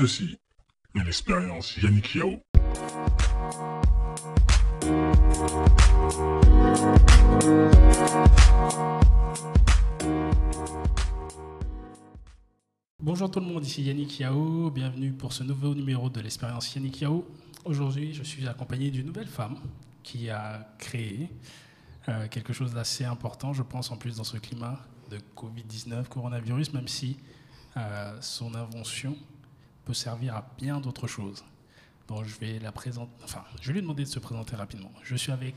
Ceci est l'expérience Yannick Yao. Bonjour tout le monde, ici Yannick Yao, bienvenue pour ce nouveau numéro de l'expérience Yannick Yao. Aujourd'hui, je suis accompagné d'une nouvelle femme qui a créé euh, quelque chose d'assez important, je pense, en plus dans ce climat de Covid-19, coronavirus, même si euh, son invention peut servir à bien d'autres choses. Donc je vais la présenter, enfin, je vais lui demander de se présenter rapidement. Je suis avec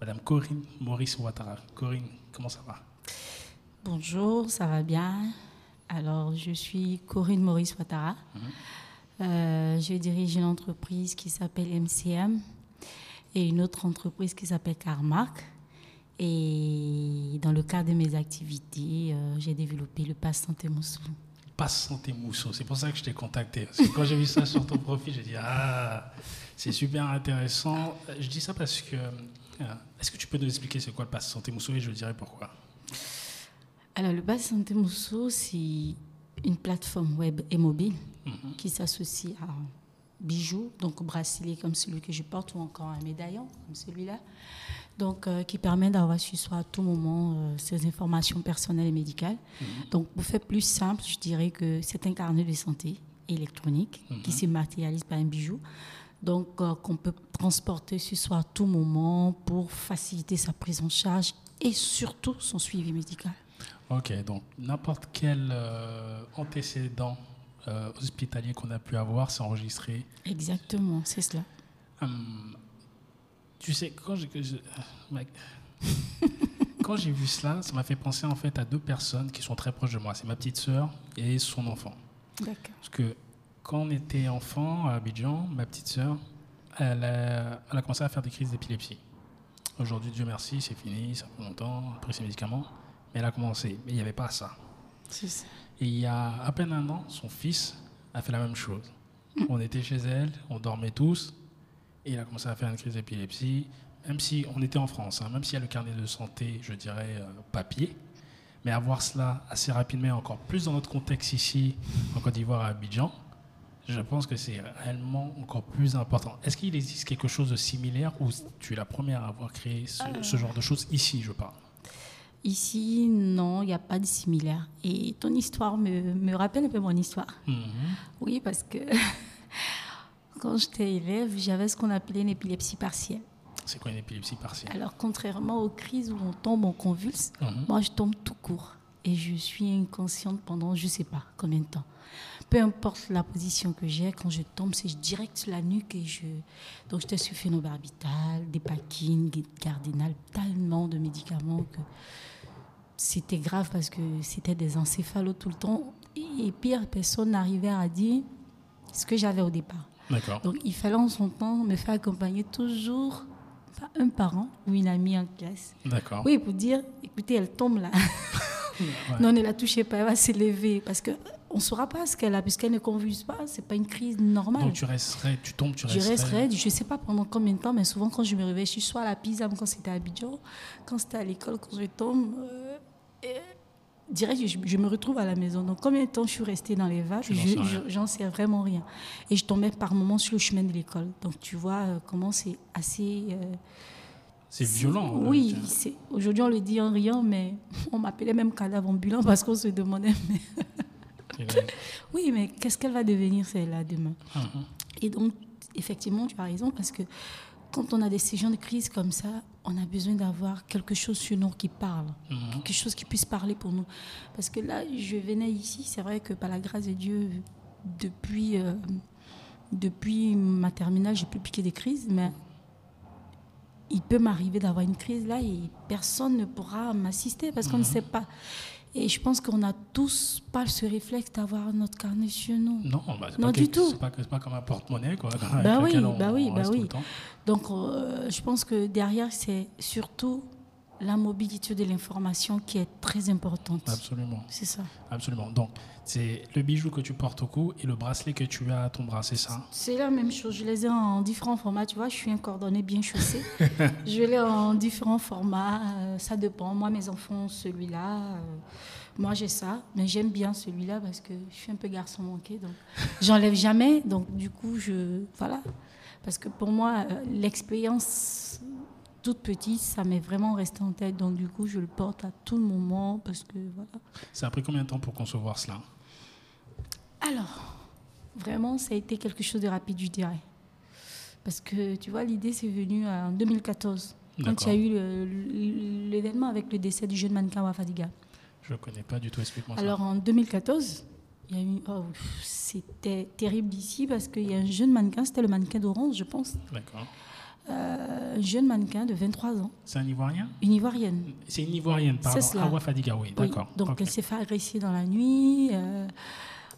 Madame Corinne Maurice Ouattara. Corinne, comment ça va? Bonjour, ça va bien? Alors, je suis Corinne Maurice Ouattara. Euh, je dirige une entreprise qui s'appelle MCM et une autre entreprise qui s'appelle Carmark. Et dans le cadre de mes activités, euh, j'ai développé le Pass Santé Moussou. Passe Santé Mousseau, c'est pour ça que je t'ai contacté. Parce que quand j'ai vu ça sur ton profil, j'ai dit Ah, c'est super intéressant. Je dis ça parce que. euh, Est-ce que tu peux nous expliquer c'est quoi le Pass Santé Mousseau et je dirai pourquoi? Alors, le Pass Santé Moussou, c'est une plateforme web et mobile qui s'associe à un bijou, donc bracelet comme celui que je porte ou encore un médaillon comme celui-là. Donc, euh, qui permet d'avoir sur soi à tout moment euh, ces informations personnelles et médicales. Donc, pour faire plus simple, je dirais que c'est un carnet de santé électronique qui se matérialise par un bijou. Donc, euh, qu'on peut transporter sur soi à tout moment pour faciliter sa prise en charge et surtout son suivi médical. Ok, donc n'importe quel euh, antécédent hospitalier qu'on a pu avoir, c'est enregistré. Exactement, c'est cela. Hum, tu sais, quand j'ai mec, quand j'ai vu cela, ça m'a fait penser en fait à deux personnes qui sont très proches de moi. C'est ma petite sœur et son enfant. D'accord. Parce que quand on était enfant à Abidjan, ma petite sœur, elle a, elle a commencé à faire des crises d'épilepsie. Aujourd'hui, Dieu merci, c'est fini, ça fait longtemps, elle a pris ses médicaments. Mais elle a commencé, mais il n'y avait pas ça. C'est ça. Et il y a à peine un an, son fils a fait la même chose. On était chez elle, on dormait tous, et il a commencé à faire une crise d'épilepsie, même si on était en France, hein, même s'il y a le carnet de santé, je dirais, euh, papier. Mais avoir cela assez rapidement, et encore plus dans notre contexte ici, en Côte d'Ivoire, à Abidjan, je pense que c'est réellement encore plus important. Est-ce qu'il existe quelque chose de similaire ou tu es la première à avoir créé ce, ce genre de choses ici, je parle? Ici, non, il n'y a pas de similaire. Et ton histoire me, me rappelle un peu mon histoire. Mhm. Oui, parce que quand j'étais élève, j'avais ce qu'on appelait une épilepsie partielle. C'est quoi une épilepsie partielle? Alors, contrairement aux crises où on tombe, on convulse, Mhm. moi, je tombe tout court. Et je suis inconsciente pendant je ne sais pas combien de temps. Peu importe la position que j'ai, quand je tombe, c'est direct sur la nuque et je. Donc, j'étais sur phénobarbital, des paquines, des cardinal, tellement de médicaments que c'était grave parce que c'était des encéphalos tout le temps. Et pire, personne n'arrivait à dire ce que j'avais au départ. Donc, il fallait en son temps me faire accompagner toujours par un parent ou une amie en classe. D'accord. Oui, pour dire, écoutez, elle tombe là. Ouais. Non, ne la touchez pas, elle va s'élever. Parce qu'on ne saura pas ce qu'elle a, puisqu'elle ne convulse pas. Ce n'est pas une crise normale. Donc tu resterais, tu tombes, tu je resterais. resterai, je ne sais pas pendant combien de temps, mais souvent quand je me réveille, je suis soit à la Pisa, quand c'était à Abidjan, quand c'était à l'école, quand je tombe, euh, et, direct, je, je me retrouve à la maison. Donc combien de temps je suis restée dans les sais je- j'en sais vraiment rien. Et je tombais par moments sur le chemin de l'école. Donc tu vois euh, comment c'est assez... euh, C'est violent. hein, oui, aujourd'hui on le dit en riant, mais on m'appelait même cadavre ambulant parce qu'on se demandait, mais, oui, mais qu'est-ce qu'elle va devenir celle-là demain Mhm. Et donc, effectivement, tu as raison parce que quand on a des séjours de crise comme ça, on a besoin d'avoir quelque chose sur nous qui parle, Mhm. quelque chose qui puisse parler pour nous. Parce que là, je venais ici, c'est vrai que par la grâce de Dieu, depuis, euh, depuis ma terminale, j'ai pu piquer des crises, mais il peut m'arriver d'avoir une crise là et personne ne pourra m'assister parce qu'on ne sait pas. Et je pense qu'on n'a tous pas ce réflexe d'avoir notre carnet sur nous. Non, bah, Non, pas du tout. C'est pas, pas comme un porte-monnaie, quoi. Bah oui, on- bah oui, bah oui. Donc, euh, je pense que derrière, c'est surtout la mobilité de l'information qui est très importante. Absolument, C'est ça. absolument. Donc, c'est le bijou que tu portes au cou et le bracelet que tu as à ton bras, c'est ça C'est la même chose. Je les ai en différents formats. Tu vois, je suis un cordonnet bien chaussé. je l'ai en différents formats. euh, ça dépend. Moi, mes enfants, celui-là. euh, Moi, j'ai ça, mais j'aime bien celui-là parce que je suis un peu garçon manqué, donc j'enlève jamais. Donc, du coup, je. Voilà. Parce que pour moi, euh, l'expérience toute petite, ça m'est vraiment resté en tête. Donc, du coup, je le porte à tout moment parce que, voilà. Ça a pris combien de temps pour concevoir cela? Alors, vraiment, ça a été quelque chose de rapide, je dirais. Parce que, tu vois, l'idée, c'est venu en 2014, quand il y a eu l'événement avec le décès du jeune mannequin Wafadiga. Je ne connais pas du tout, explique-moi ça. Alors en 2014, il y a eu, oh, c'était terrible ici parce qu'il y a un jeune mannequin, c'était le mannequin d'Orange, je pense, D'accord. Euh, un jeune mannequin de 23 ans, C'est un Ivoirien? Une Ivoirienne. C'est une Ivoirienne, pardon. C'est cela. Awa Fadiga, oui, Oui, d'accord. donc elle s'est fait agresser dans la nuit, euh,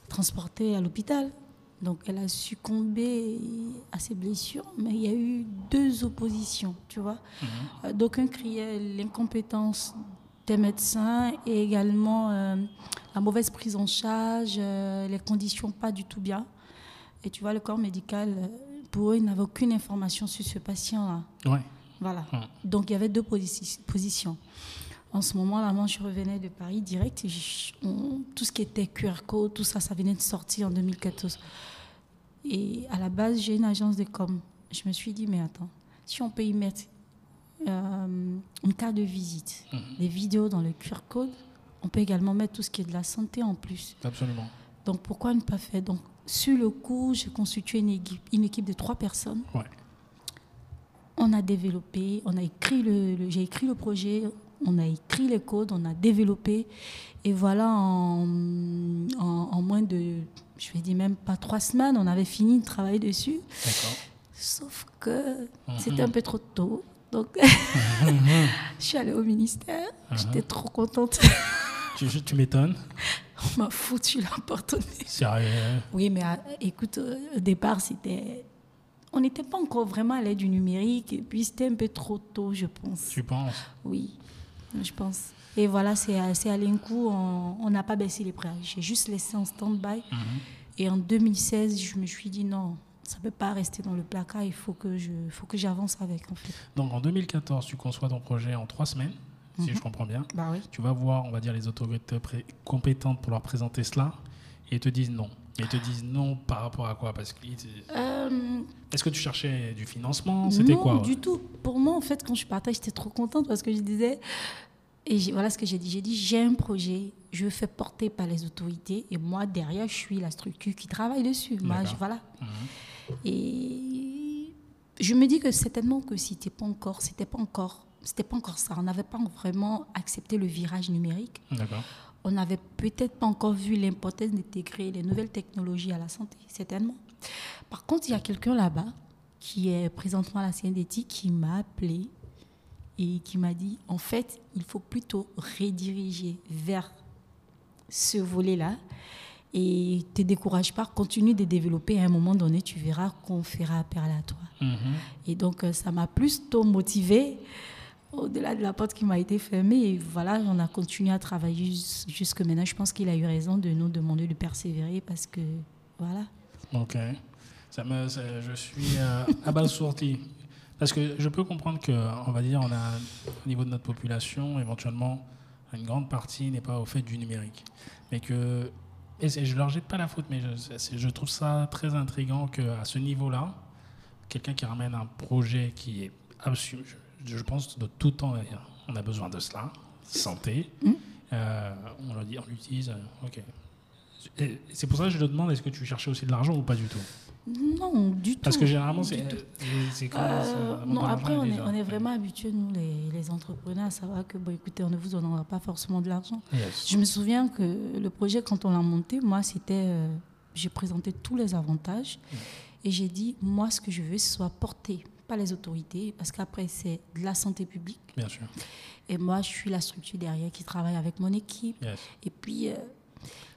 transportée à l'hôpital. Donc elle a succombé à ses blessures, mais il y a eu deux oppositions, tu vois. Mhm. Euh, D'aucuns criaient l'incompétence des médecins et également euh, la mauvaise prise en charge, euh, les conditions pas du tout bien. Et tu vois, le corps médical, pour eux, ils n'avaient aucune information sur ce patient-là. Ouais. Voilà. Donc il y avait deux posi- positions. En ce moment-là, moi, je revenais de Paris direct. et je- on- tout ce qui était QR code, tout ça, ça venait de sortir en 2014. Et à la base, j'ai une agence de com. Je me suis dit, mais attends, si on peut y mettre euh, une carte de visite, Mhm. des vidéos dans le QR code, on peut également mettre tout ce qui est de la santé en plus. Absolument. Donc pourquoi ne pas faire? Donc sur le coup, j'ai constitué une équipe, une équipe de trois personnes. Ouais. On a développé, on a écrit le, le- j'ai écrit le projet, on a écrit les codes, on a développé, et voilà en, en, en moins de, je vais dire même pas trois semaines, on avait fini de travailler dessus. D'accord. Sauf que Mhm. c'était un peu trop tôt, donc je suis allée au ministère, j'étais trop contente. Tu, tu m'étonnes. on m'a foutu la porte. Sérieux? Oui, mais euh, écoute, euh, au départ, c'était. On n'était pas encore vraiment à l'aide du numérique, et puis c'était un peu trop tôt, je pense. Tu penses? Oui, je pense. Et voilà, c'est à- un coup, on n'a pas baissé les prix. J'ai juste laissé en stand-by. Mhm. Et en 2016, je me suis dit non, ça ne peut pas rester dans le placard, il faut que je, faut que j'avance avec, en fait. Donc en 2014, tu conçois ton projet en trois semaines, si Mhm. je comprends bien. Bah oui. Tu vas voir, on va dire, les autorités compétentes pour leur présenter cela, et ils te disent non. Et ils te disent non par rapport à quoi? Parce que Euh, est-ce que tu cherchais du financement? C'était non, quoi? ouais du tout. Pour moi, en fait, quand je partais, j'étais trop contente parce que je disais, et voilà ce que j'ai dit, j'ai dit, j'ai un projet, je fais porter par les autorités, et moi, derrière, je suis la structure qui travaille dessus. Moi, D'accord. je- voilà. Mhm. Et je me dis que certainement que si c'était pas encore, c'était pas encore, c'était pas encore ça. On n'avait pas vraiment accepté le virage numérique. D'accord. On n'avait peut-être pas encore vu l'importance d'intégrer les nouvelles technologies à la santé, certainement. Par contre, il y a quelqu'un là-bas qui est présentement à la CNDT qui m'a appelé et qui m'a dit en fait, il faut plutôt rediriger vers ce volet-là et te décourage pas, continue de développer. À un moment donné, tu verras qu'on fera appel à toi. Mhm. Et donc, euh, ça m'a plutôt motivée au-delà de la porte qui m'a été fermée. Et voilà, on a continué à travailler jus- jusque maintenant. Je pense qu'il a eu raison de nous demander de persévérer parce que, voilà. Ok. Ça me, je suis euh, abasourdi. Parce que je peux comprendre que, on va dire, on a, au niveau de notre population, éventuellement, une grande partie n'est pas au fait du numérique. Mais que, et je leur jette pas la faute, mais je trouve ça très intriguant qu'à ce niveau-là, quelqu'un qui ramène un projet qui est absolu, je, pense de tout temps, on a besoin de cela, santé, Mm. euh, on le dit, on l'utilise, euh, ok. C'est pour ça que je te demande, est-ce que tu cherchais aussi de l'argent ou pas du tout? Non, du tout. Parce que généralement, Du c'est quand Euh, non, après, on est, déjà. on est vraiment habitués, nous, les, les entrepreneurs, à savoir que, bon, écoutez, on ne vous donnera pas forcément de l'argent. Yes. Je me souviens que le projet, quand on l'a monté, moi, c'était. euh, j'ai présenté tous les avantages et j'ai dit, moi, ce que je veux, ce soit porté par les autorités, parce qu'après, c'est de la santé publique. Bien sûr. Et moi, je suis la structure derrière qui travaille avec mon équipe. Yes. Et puis, euh,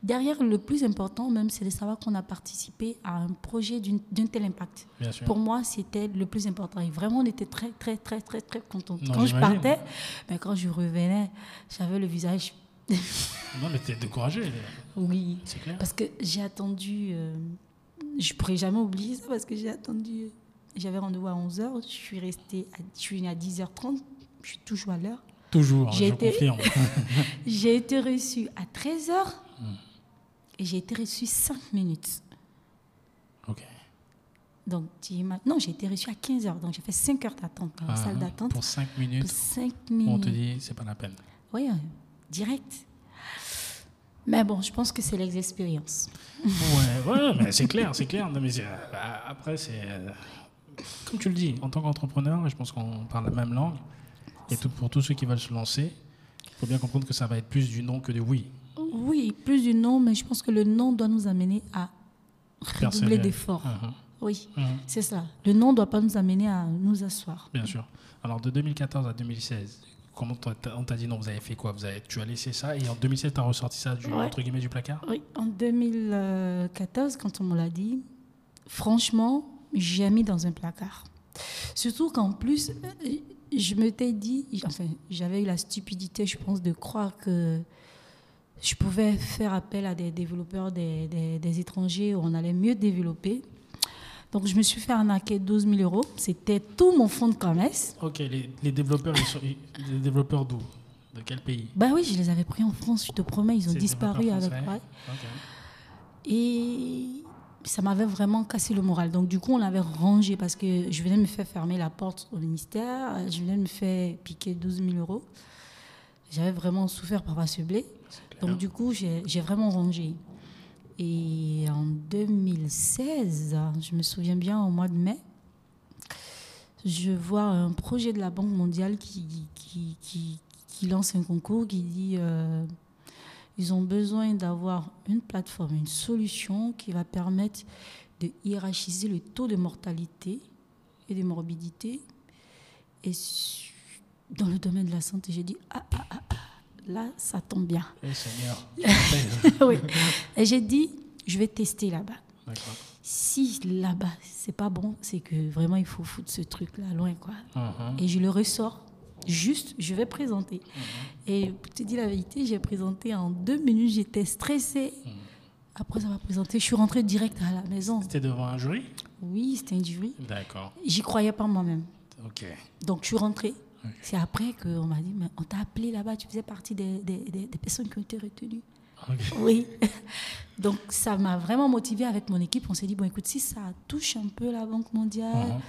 derrière, le plus important, même, c'est de savoir qu'on a participé à un projet d'un tel impact. Bien sûr. Pour moi, c'était le plus important. Et vraiment, on était très, très, très, très, très contents. Non, Quand je partais, mais quand je revenais, j'avais le visage. Non, mais t'es découragé, Oui. c'est clair. Parce que j'ai attendu. euh, je pourrais jamais oublier ça parce que j'ai attendu. J'avais rendez-vous à 11h. Je suis restée. À, je suis à 10h30. Je suis toujours à l'heure. Toujours, J'ai je été- confirme. J'ai été reçue à 13h Hmm. et j'ai été reçue 5 minutes. ok. Donc, non, j'ai été reçue à 15h. Donc, j'ai fait 5 heures d'attente dans la Ah, salle d'attente. Pour 5 Pour minutes, 5 on minutes. te dit c'est pas la peine. Oui, euh, direct. Mais bon, je pense que c'est l'expérience. Ouais, ouais, mais c'est clair, c'est clair. Non, mais c'est- euh, après, c'est. Comme tu le dis, en tant qu'entrepreneur, je pense qu'on parle la même langue. Et tout, pour tous ceux qui veulent se lancer, il faut bien comprendre que ça va être plus du non que du oui. Oui, plus du non, mais je pense que le non doit nous amener à redoubler d'efforts. Mhm, Oui, mhm, c'est ça. Le non ne doit pas nous amener à nous asseoir. bien sûr. Alors, de 2014 à 2016, comment on t'a dit non, vous avez fait quoi? Vous avez, Tu as laissé ça et en 2016, tu as ressorti ça du, Ouais. entre guillemets, du placard? Oui, en 2014, quand on me l'a dit, franchement, j'ai mis dans un placard. Surtout qu'en plus, euh, je m'étais dit, enfin, j'avais eu la stupidité, je pense, de croire que je pouvais faire appel à des développeurs des, des- des étrangers où on allait mieux développer. Donc, je me suis fait arnaquer 12 000 euros. C'était tout mon fonds de commerce. Ok, les, les développeurs, les développeurs d'où? De quel pays? Bah oui, je les avais pris en France, je te promets, ils ont disparu avec français ouais. Ok. Et ça m'avait vraiment cassé le moral. Donc, du coup, on l'avait rangé parce que je venais me faire fermer la porte au ministère. Je venais me faire piquer 12 000 euros. J'avais vraiment souffert par ce blé. Donc, du coup, j'ai j'ai vraiment rangé. Et en 2016, je me souviens bien, au mois de mai, je vois un projet de la Banque mondiale qui, qui, qui, qui lance un concours qui dit euh, ils ont besoin d'avoir une plateforme, une solution qui va permettre de hiérarchiser le taux de mortalité et de morbidité. Et dans le domaine de la santé, j'ai dit ah, ah, ah, ah, là, ça tombe bien. Eh, Seigneur. oui. Et j'ai dit je vais tester là-bas. Si là-bas, c'est pas bon, c'est que vraiment il faut foutre ce truc-là loin, quoi. Mhm. Et je le ressors. Juste, je vais présenter. Et pour te dire la vérité, j'ai présenté en deux minutes, j'étais stressée. Après avoir présenté, je suis rentrée direct à la maison. C'était devant un jury? Oui, c'était une jury. D'accord. J'y croyais pas moi-même. Ok. Donc je suis rentrée. C'est après qu'on m'a dit, mais on t'a appelé là-bas, tu faisais partie des, des- des- des personnes qui ont été retenues. Ok. Oui. Donc ça m'a vraiment motivée avec mon équipe. On s'est dit, bon écoute, si ça touche un peu la Banque mondiale, Mhm.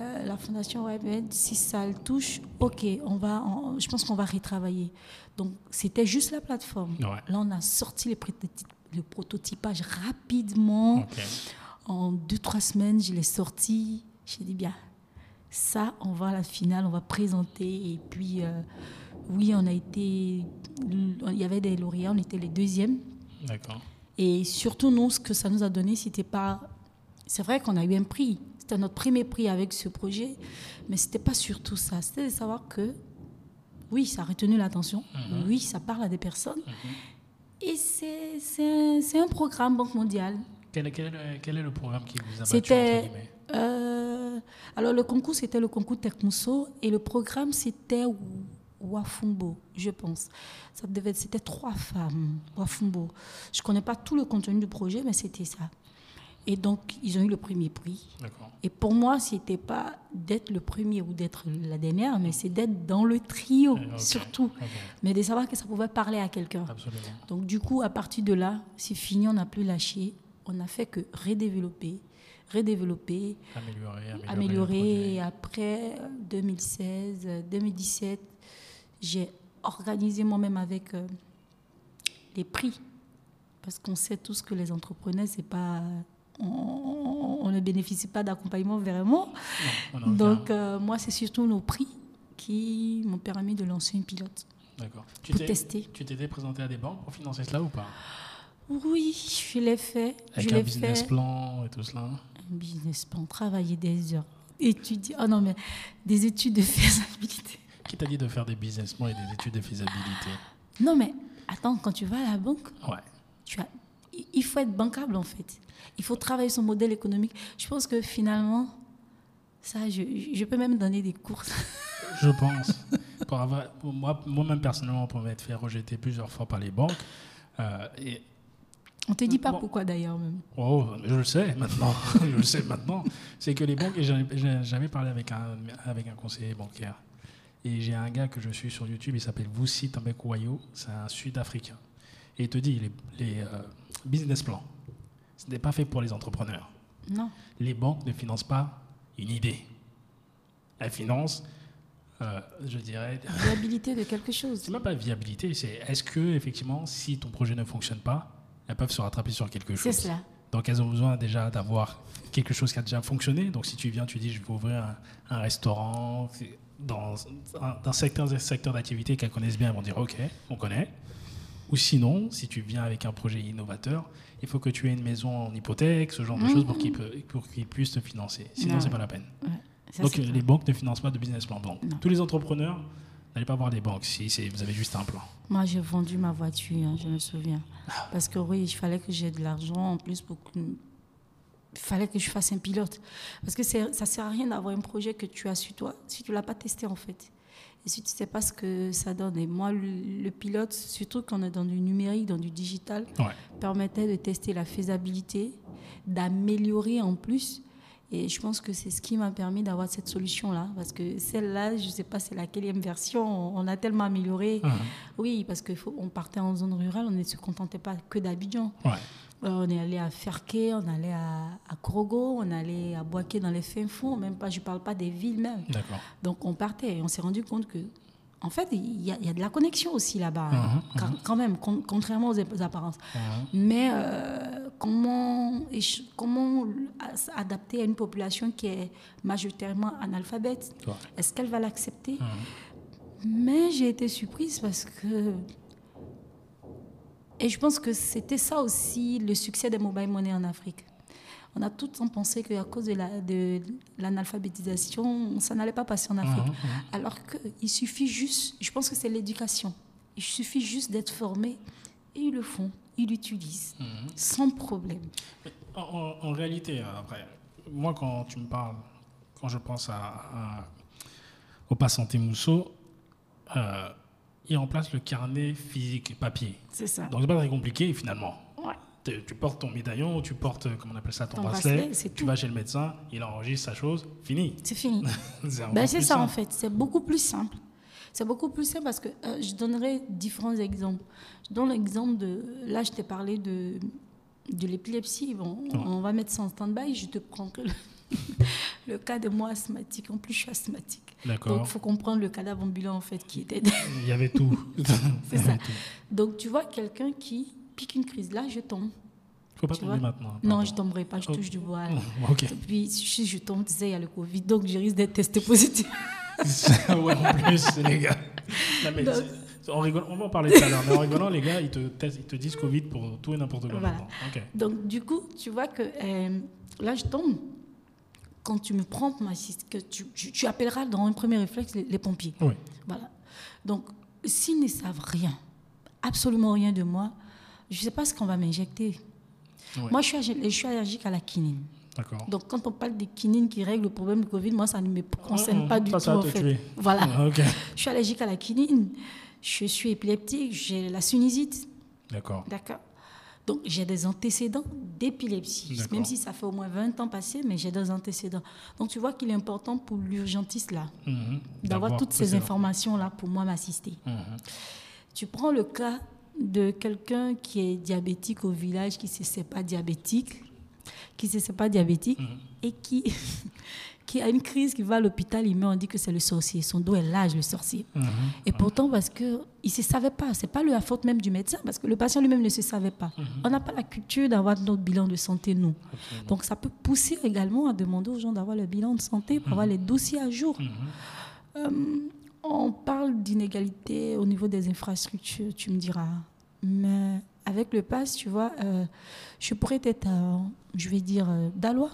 Euh, la Fondation WebAid, si ça le touche, ok, on va, on- je pense qu'on va retravailler. Donc c'était juste la plateforme. Ouais. Là, on a sorti le prototypage rapidement. En deux, trois semaines, je l'ai sorti. J'ai dit, bien, ça, on va à la finale, on va présenter. Et puis, euh, oui, on a été. Il y avait des lauréats, on était les deuxièmes. D'accord. Et surtout, nous, ce que ça nous a donné, c'était pas. C'est vrai qu'on a eu un prix. C'était notre premier prix avec ce projet. Mais c'était pas surtout ça. C'était de savoir que, oui, ça a retenu l'attention. Oui, ça parle à des personnes. Et c'est c'est un, un programme Banque mondiale. Quel, est- quel quel est le programme qui vous a C'était. euh, alors, le concours, c'était le concours Tekmuso. Et le programme, c'était Wafumbo, je pense. Ça devait, c'était trois femmes, Wafumbo. Je ne connais pas tout le contenu du projet, mais c'était ça. Et donc, ils ont eu le premier prix. Et pour moi, ce n'était pas d'être le premier ou d'être la dernière, mais c'est d'être dans le trio, Eh, surtout. Ok. Mais de savoir que ça pouvait parler à quelqu'un. Donc du coup, à partir de là, c'est fini, on n'a plus lâché. On n'a fait que redévelopper, redévelopper, Améliorer, améliorer. améliorer. Et après, euh, 2016, euh, 2017, j'ai organisé moi-même avec euh, les prix. Parce qu'on sait tous que les entrepreneurs, c'est pas... On, ne bénéficie pas d'accompagnement vraiment. Non, Donc euh, moi, c'est surtout nos prix qui m'ont permis de lancer un pilote D'accord. Tu pour t'es- tester. Tu t'étais présenté à des banques pour financer cela ou pas? Oui, je l'ai fait. Avec je un business fait. plan et tout cela Un business plan, travailler des heures, étudier. Oh non, mais des études de faisabilité. Qui t'a dit de faire des business plans et des études de faisabilité? Non, mais attends, quand tu vas à la banque, Ouais. tu as, il- faut être bancable en fait. Il faut travailler son modèle économique. Je pense que finalement, ça, je, je peux même donner des cours. Je pense. pour avoir, pour moi, moi-même personnellement, pour m'être fait rejeter plusieurs fois par les banques. euh, et, On te dit pas Bon. pourquoi d'ailleurs même. oh, je le sais maintenant. je le sais maintenant. C'est que les banques, et jamais parlé avec un, avec un conseiller bancaire. Et j'ai un gars que je suis sur YouTube, il s'appelle Voussi Tambekouayo, c'est un Sud-Africain. Et il te dit, les, les euh, business plans, ce n'est pas fait pour les entrepreneurs. Non. Les banques ne financent pas une idée. Elles financent, euh, je dirais, Viabilité de quelque chose. c'est même pas viabilité, c'est est-ce que, effectivement, si ton projet ne fonctionne pas, elles peuvent se rattraper sur quelque chose. C'est cela. Donc elles ont besoin déjà d'avoir quelque chose qui a déjà fonctionné. Donc si tu viens, tu dis je vais ouvrir un, un restaurant dans un, un secteur, un secteur d'activité qu'elles connaissent bien, elles vont dire ok, on connaît. Ou sinon, si tu viens avec un projet innovateur, il faut que tu aies une maison en hypothèque, ce genre de choses pour qu'ils pour qu'ils puissent te financer. Sinon, Non. c'est pas la peine. Ouais, ça, Donc euh, les banques ne financent pas de business plan. Donc Non. tous les entrepreneurs, n'allez pas voir les banques si vous avez juste un plan. Moi, j'ai vendu ma voiture, hein, je me souviens. Parce que oui, il fallait que j'ai de l'argent en plus pour que... Il fallait que je fasse un pilote. Parce que ça ne sert à rien d'avoir un projet que tu as su toi si tu ne l'as pas testé en fait. Et si tu ne sais pas ce que ça donne. Et moi, le, le pilote, surtout quand on est dans du numérique, dans du digital, Ouais. permettait de tester la faisabilité, d'améliorer en plus. Et je pense que c'est ce qui m'a permis d'avoir cette solution-là. Parce que celle-là, je ne sais pas c'est laquelle version, on a tellement amélioré. Mhm. Oui, parce qu'on partait en zone rurale, on ne se contentait pas que d'Abidjan. Ouais. Euh, on est allé à Ferké, on allait à, à Krogo, on allait à Boaké dans les fins fonds, même pas, je ne parle pas des villes même. Donc on partait et on s'est rendu compte que, en fait, il y, a- il y a de la connexion aussi là-bas, hein. Mhm, quand, quand même, con- contrairement aux ap- apparences. Mhm. Mais euh, comment, comment s- adapter à une population qui est majoritairement analphabète? Est-ce qu'elle va l'accepter? Mhm. mais j'ai été surprise parce que. Et je pense que c'était ça aussi le succès des mobile money en Afrique. On a tout le temps pensé qu'à cause de la- de l'analphabétisation, ça n'allait pas passer en Afrique. Mhm, mhm. Alors qu'il suffit juste, je pense que c'est l'éducation. Il suffit juste d'être formé et ils le font, ils l'utilisent Mhm. sans problème. En, réalité, euh, après, moi, quand tu me parles, quand je pense à, à- au Pas Santé Mousseau, il remplace le carnet physique papier. C'est ça. Donc, c'est pas très compliqué finalement. Ouais. Tu tu portes ton médaillon, tu portes, euh, comment on appelle ça, ton, Ton bracelet, tu tout. vas chez le médecin, il enregistre sa chose, fini. C'est fini. C'est Ben, ça en simple. fait, c'est beaucoup plus simple. C'est beaucoup plus simple parce que euh, je donnerai différents exemples. Je donne l'exemple de. Là, je t'ai parlé de, de l'épilepsie. Bon, Ouais. on va mettre ça en stand-by. Je te prendrai le, le cas de moi asthmatique. En plus, je suis asthmatique. Donc, il faut comprendre le cadavre ambulant en fait qui était. Il y avait tout. C'est ça. Donc, tu vois quelqu'un qui pique une crise. Là, je tombe. faut pas Tu tomber maintenant. Non, je tomberai pas. Je Oh. touche du bois. Ok. Et puis, si je tombe, tu sais, il y a le Covid. Donc, je risque d'être testé positif. ouais, en plus, les gars. Non, mais Donc- c'est- on, rigole, on va en parler tout à l'heure, mais en rigolant, les gars, ils te, testent- ils te disent Covid pour tout et n'importe quoi. Voilà. Donc, du coup, tu vois que euh, là, je tombe. Quand tu me prends, ma assist- que tu, tu- tu appelleras dans un premier réflexe les, les pompiers. Oui. Voilà. Donc, s'ils ne savent rien, absolument rien de moi, je ne sais pas ce qu'on va m'injecter. Moi, je suis, allergique- je suis allergique à la quinine. D'accord. Donc, quand on parle des quinines qui règlent le problème du Covid, moi, ça ne me concerne Mhm. pas du tout, ça en fait. tuer. Voilà. Ah. Je suis allergique à la quinine. Je suis épileptique. J'ai la sinusite. D'accord. D'accord. Donc, j'ai des antécédents d'épilepsie, même si ça fait au moins 20 ans passé, mais j'ai des antécédents. Donc, tu vois qu'il est important pour l'urgentiste, là, Mhm. d'avoir toutes ces informations. informations-là pour moi m'assister. Mhm. Tu prends le cas de quelqu'un qui est diabétique au village, qui ne sait pas diabétique, qui ne sait pas diabétique, Mhm. et qui, qui a une crise, qui va à l'hôpital, il met, on dit que c'est le sorcier. Son dos est large, le sorcier. Mhm. Et pourtant, parce qu'il ne se savait pas, ce n'est pas la faute même du médecin, parce que le patient lui-même ne se savait pas. On n'a pas la culture d'avoir notre bilan de santé, nous. Absolument. Donc, ça peut pousser également à demander aux gens d'avoir le bilan de santé pour avoir les dossiers à jour. Mhm. Euh, on parle d'inégalité au niveau des infrastructures, tu me diras. Mais avec le pass, tu vois, euh, je pourrais être, euh, je vais dire, dalois,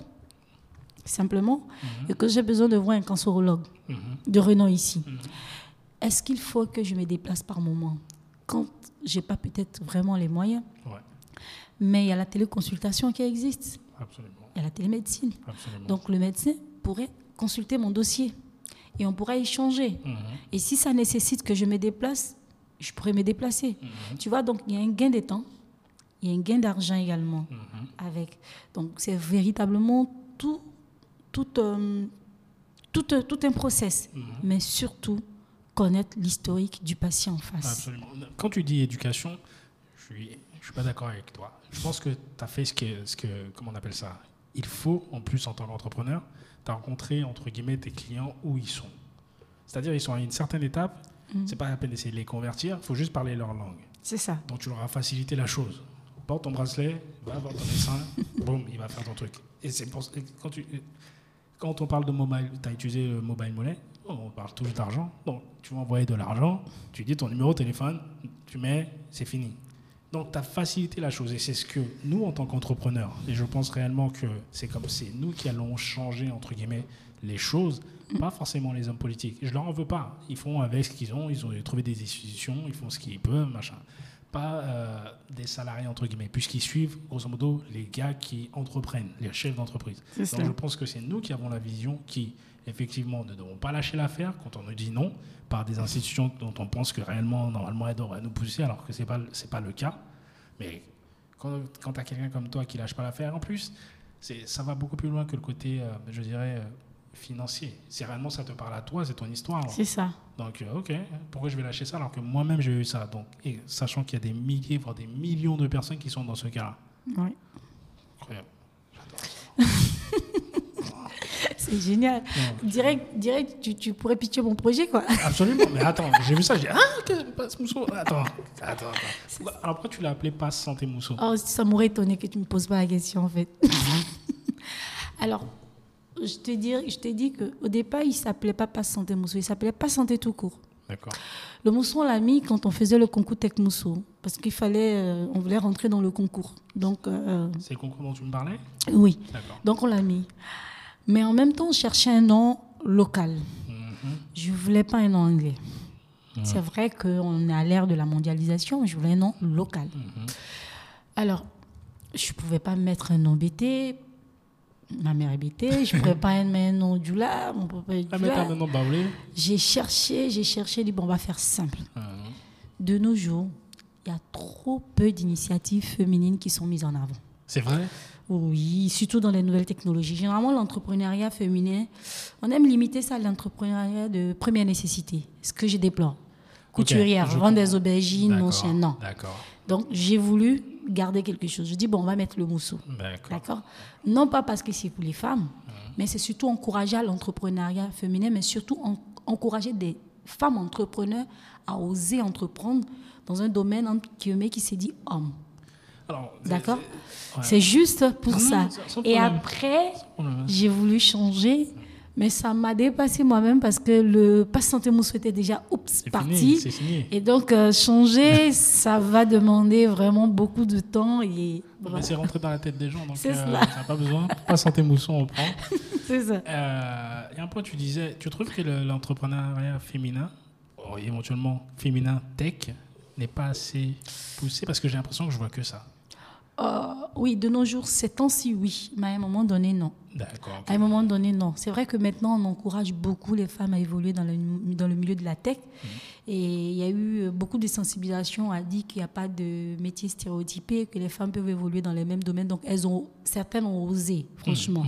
simplement, et que j'ai besoin de voir un cancérologue Mhm. de renom ici. Est-ce qu'il faut que je me déplace par moment? Quand j'ai pas peut-être vraiment les moyens Ouais. Mais il y a la téléconsultation qui existe, Absolument. il y a la télémédecine. Absolument. Donc le médecin pourrait consulter mon dossier et on pourrait échanger. Mhm. Et si ça nécessite que je me déplace, je pourrais me déplacer. Mhm. Tu vois, donc il y a un gain de temps, il y a un gain d'argent également Mhm. avec. Donc c'est véritablement tout, tout, euh, tout, euh, tout un process, Mhm. mais surtout connaître l'historique du patient en face. Absolument. Quand tu dis éducation, je suis, je suis pas d'accord avec toi. Je pense que tu as fait ce que, ce que, comment on appelle ça? Il faut, en plus, en tant qu'entrepreneur, tu as rencontré, entre guillemets, tes clients où ils sont. C'est-à-dire, ils sont à une certaine étape, Mhm. c'est pas la peine d'essayer de les convertir, il faut juste parler leur langue. C'est ça. Donc tu leur as facilité la chose. Porte ton bracelet, va voir ton médecin, boum, il va faire ton truc. Et c'est pour quand tu quand on parle de mobile, tu as utilisé le mobile money, on parle tous d'argent. Donc tu vas envoyer de l'argent, tu dis ton numéro de téléphone, tu mets, c'est fini. Donc tu as facilité la chose et c'est ce que nous en tant qu'entrepreneurs, et je pense réellement que c'est comme c'est nous qui allons changer entre guillemets les choses, pas forcément les hommes politiques. Je leur en veux pas. Ils font avec ce qu'ils ont, ils ont trouvé des institutions, ils font ce qu'ils peuvent, machin. Pas euh, des salariés entre guillemets, puisqu'ils suivent grosso modo les gars qui entreprennent, les chefs d'entreprise. Donc ça. je pense que c'est nous qui avons la vision qui effectivement ne devons pas lâcher l'affaire quand on nous dit non par des institutions dont on pense que réellement normalement elles devraient nous pousser alors que c'est pas c'est pas le cas. Mais quand, quand tu as quelqu'un comme toi qui lâche pas l'affaire en plus, c'est ça va beaucoup plus loin que le côté euh, je dirais euh, financier. Si réellement ça te parle à toi, c'est ton histoire. C'est ça. Donc, euh, ok, pourquoi je vais lâcher ça alors que moi-même j'ai eu ça? Donc, et sachant qu'il y a des milliers, voire des millions de personnes qui sont dans ce cas-là. Oui. Incroyable. C'est génial. Non, Direct, direct tu, tu pourrais pitcher mon projet, quoi. absolument. Mais attends, j'ai vu ça, j'ai dit, ah, que passe Mousseau. Attends, attends, attends. Alors pourquoi tu l'as appelé Passe Santé Mousseau Oh, ça m'aurait étonné que tu me poses pas la question, en fait. Alors, je te dis, je t'ai dit qu'au départ, il s'appelait pas Passe Santé Mousseau, il s'appelait Pas Santé tout court. D'accord. Le Mousseau, on l'a mis quand on faisait le concours Tech Mousseau, parce qu'il fallait, euh, on voulait rentrer dans le concours. Donc, euh, C'est le concours dont tu me parlais? Oui. D'accord. Donc, on l'a mis. Mais en même temps, on cherchait un nom local. Mhm. Je voulais pas un nom anglais. C'est vrai qu'on est à l'ère de la mondialisation, je voulais un nom local. Mhm. Alors, je ne pouvais pas mettre un nom BT. Ma mère BT. Je nom du là. Mon papa Ah, J'ai cherché, j'ai cherché. J'ai dit, bon, on va faire simple. Mhm. De nos jours, il y a trop peu d'initiatives féminines qui sont mises en avant. C'est vrai? Oui, surtout dans les nouvelles technologies. Généralement, l'entrepreneuriat féminin, on aime limiter ça à l'entrepreneuriat de première nécessité, ce que je déplore. Couturière, je vendre des aubergines, non, non. D'accord. Donc, j'ai voulu garder quelque chose. Je dis, bon, on va mettre le mousseau. D'accord. Non pas parce que c'est pour les femmes, mais c'est surtout encourager l'entrepreneuriat féminin, mais surtout en- encourager des femmes entrepreneurs à oser entreprendre dans un domaine entre guillemets qui s'est dit homme. D'accord c'est- ouais. Juste pour Non, ça. Et problème. après, j'ai voulu changer, mais ça m'a dépassé moi-même parce que le passe santé mousse était déjà oups, C'est fini, parti. Et donc, euh, changer, ça va demander vraiment beaucoup de temps. Et c'est rentré dans la tête des gens, donc euh, ça n'a pas besoin. Pas santé mousson, on prend. c'est ça. Euh, et un point, tu disais, tu trouves que le- l'entrepreneuriat féminin, ou éventuellement féminin tech, n'est pas assez poussé? Parce que j'ai l'impression que je vois que ça. Euh, oui, de nos jours, ces temps-ci, oui. Mais à un moment donné, non. D'accord. À un moment donné, non. C'est vrai que maintenant, on encourage beaucoup les femmes à évoluer dans le, dans le milieu de la tech. Et il y a eu euh, beaucoup de sensibilisation à dire qu'il n'y a pas de métier stéréotypé, que les femmes peuvent évoluer dans les mêmes domaines. Donc, elles ont, certaines ont osé, franchement.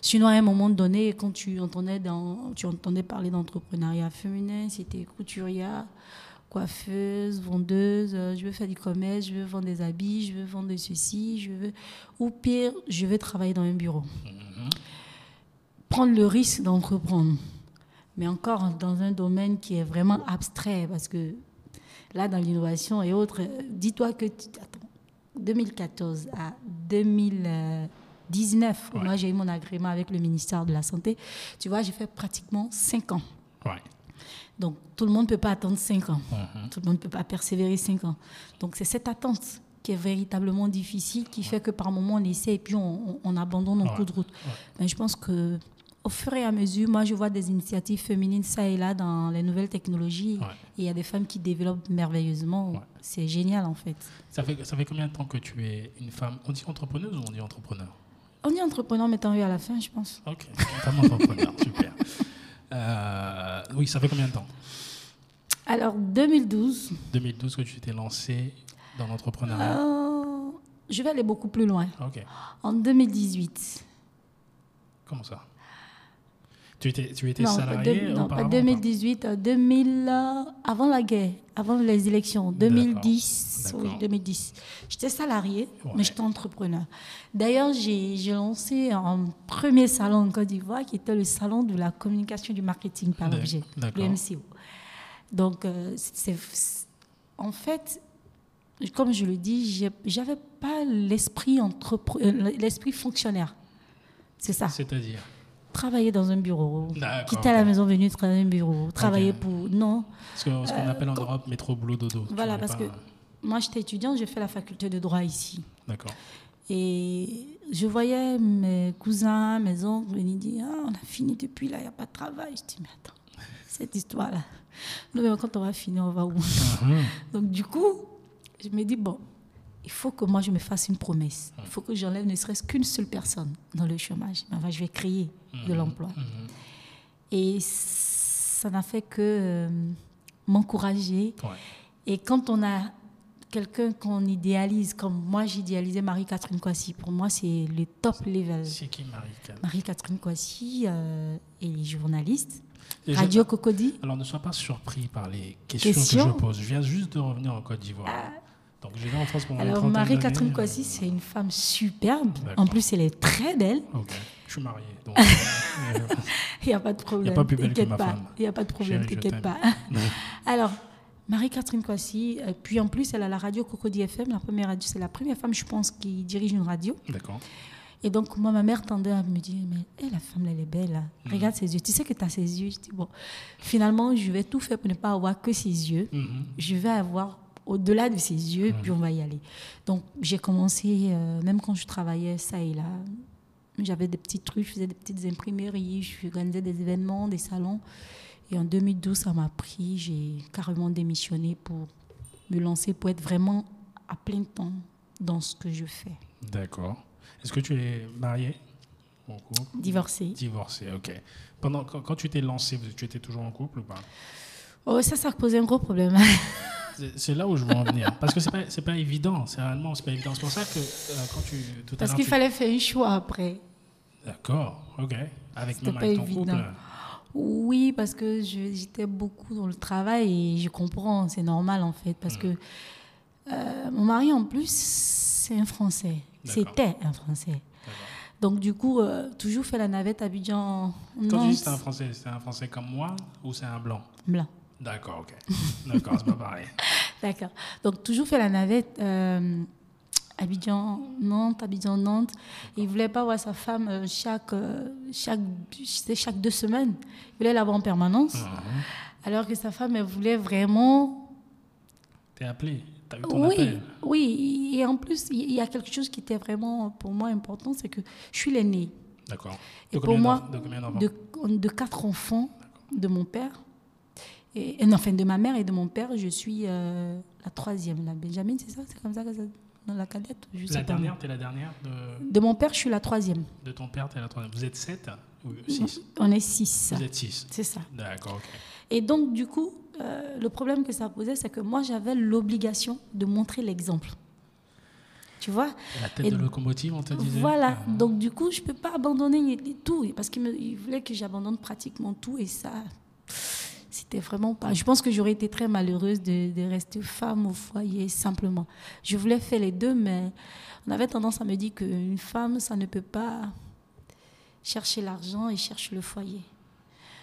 Sinon, à un moment donné, quand tu entendais, dans, tu entendais parler d'entrepreneuriat féminin, c'était couturière, coiffeuse, vendeuse, euh, je veux faire du commerce, je veux vendre des habits, je veux vendre de ceci, je veux... Ou pire, je veux travailler dans un bureau. Prendre le risque d'entreprendre. Mais encore dans un domaine qui est vraiment abstrait, parce que là, dans l'innovation et autres, euh, dis-toi que... tu- Attends, 2014 à 2019, où Ouais. moi j'ai eu mon agrément avec le ministère de la Santé, tu vois, j'ai fait pratiquement 5 ans. Ouais. Donc, tout le monde ne peut pas attendre 5 ans. Mhm. Tout le monde ne peut pas persévérer 5 ans. Donc, c'est cette attente qui est véritablement difficile, qui fait que par moment, on essaie et puis on, on- on abandonne en Ouais. cours de route. Mais je pense que au fur et à mesure, moi, je vois des initiatives féminines ça et là dans les nouvelles technologies. Ouais. Et il y a des femmes qui développent merveilleusement. C'est génial, en fait. Ça fait, ça fait combien de temps que tu es une femme? On dit entrepreneuse ou on dit entrepreneur? On est entrepreneur, mais tant mieux à la fin, je pense. Ok, femme entrepreneur, super. Euh, oui, ça fait combien de temps Alors, 2012, 2012 que tu t'es lancé dans l'entrepreneuriat. Euh, je vais aller beaucoup plus loin. En 2018, comment ça? Tu étais, tu étais non, salarié de- non, pas auparavant, 2018, euh, 2000, euh, avant la guerre, avant les élections, 2010. D'accord. Oui, 2010. J'étais salarié, Ouais. mais j'étais entrepreneur. D'ailleurs, j'ai lancé un premier salon en Côte d'Ivoire qui était le salon de la communication du marketing par l'objet, le MCO. Donc, euh, c'est- en fait, comme je le dis, j'avais pas euh, l'esprit fonctionnaire. C'est ça C'est-à-dire? Travailler dans un bureau, quitter à la maison, venir travailler dans un bureau, travailler pour... Non, ce qu'on appelle en Europe métro boulot dodo. Voilà, parce pas- que moi j'étais étudiante, j'ai fait la faculté de droit ici. D'accord. Et je voyais mes cousins, mes oncles venir dire Ah, on a fini depuis là, il n'y a pas de travail. Je dis Mais attends, cette histoire-là, non, mais quand on va finir, on va où? Mhm. Donc du coup, je me dis Bon, il faut que moi je me fasse une promesse. Il faut que j'enlève ne serait-ce qu'une seule personne dans le chômage. Enfin, je vais créer de l'emploi. Et ça n'a fait que euh, m'encourager. Ouais. Et quand on a quelqu'un qu'on idéalise, comme moi j'idéalisais Marie-Catherine Coissy, pour moi c'est le top level. C'est qui Marie-Can Marie-Catherine Coissy euh, est journaliste, Et je- Radio Cocody. Alors ne sois pas surpris par les questions, Questions que je pose. Je viens juste de revenir en Côte d'Ivoire. Donc j'ai en France pendant une Alors Marie-Catherine. Coissy, c'est une femme superbe. En plus, elle est très belle. Je suis marié. Donc, euh, Il n'y a pas de problème. pas plus belle que t'inquiète ma pas. femme. Il n'y a pas de problème, t'inquiète pas. Alors, Marie-Catherine Coissy, euh, puis en plus, elle a la radio Cocody FM, la première radio. C'est la première femme, je pense, qui dirige une radio. D'accord. Et donc, moi, ma mère tendait à me dire, mais eh, la femme, elle est belle. là. Mm. Regarde ses yeux. Tu sais que tu as ses yeux. Je dis, bon, finalement, je vais tout faire pour ne pas avoir que ses yeux. Mhm. Je vais avoir au-delà de ses yeux, et puis on va y aller. Donc, j'ai commencé, euh, même quand je travaillais ça et là, j'avais des petits trucs, je faisais des petites imprimeries, je organisais des événements, des salons. Et en 2012, ça m'a pris, j'ai carrément démissionné pour me lancer, pour être vraiment à plein temps dans ce que je fais. D'accord. Est-ce que tu es marié en couple? Divorcée. Divorcé, ok. Pendant, quand, quand tu t'es lancé, vous- tu étais toujours en couple ou pas? Oh, ça, ça posait un gros problème. C'est- là où je veux en venir. Parce que c'est pas, pas évident. C'est réellement, c'est pas évident. C'est pour ça que euh, quand tu. Tout Parce qu'il tu- fallait faire un choix après. D'accord, ok. Avec même pas avec ton évident. couple. Oui, parce que j'étais beaucoup dans le travail et je comprends, c'est normal en fait. Parce que euh, mon mari en plus, c'est un Français. C'était un Français. Donc du coup, euh, toujours fait la navette à Abidjan. Quand tu dis c'est un français, c'est un français comme moi ou c'est un blanc? Blanc. D'accord, ok. D'accord, c'est pas pareil. D'accord. Donc, toujours fait la navette euh, Abidjan-Nantes, Abidjan-Nantes. Il ne voulait pas voir sa femme euh, chaque, euh, chaque, chaque deux semaines. Il voulait l'avoir en permanence. Mhm. Alors que sa femme, elle voulait vraiment. T'es appelé T'as eu ton Oui, appel? oui. Et en plus, il y a quelque chose qui était vraiment pour moi important c'est que je suis l'aînée. D'accord. Et pour moi, d'enf- de combien d'enfants? de, de quatre enfants de mon père, et, enfin de ma mère et de mon père, je suis euh, la troisième, la Benjamin, c'est ça? C'est comme ça que ça. Dans la cadette? Je sais La pas. dernière, t'es la dernière de, De mon père, je suis la troisième. de ton père, t'es la troisième. Vous êtes sept ou six? On est six. Vous êtes six. C'est ça. D'accord, ok. Et donc, du coup, euh, le problème que ça posait, c'est que moi, j'avais l'obligation de montrer l'exemple. Tu vois? La tête Et de locomotive, on te disait? Voilà. Ah. Donc, du coup, je ne peux pas abandonner tout. Parce qu'il voulait que j'abandonne pratiquement tout. Et ça, c'était vraiment pas. Je pense que j'aurais été très malheureuse de, de rester femme au foyer, simplement. Je voulais faire les deux, mais on avait tendance à me dire qu'une femme, ça ne peut pas chercher l'argent et chercher le foyer.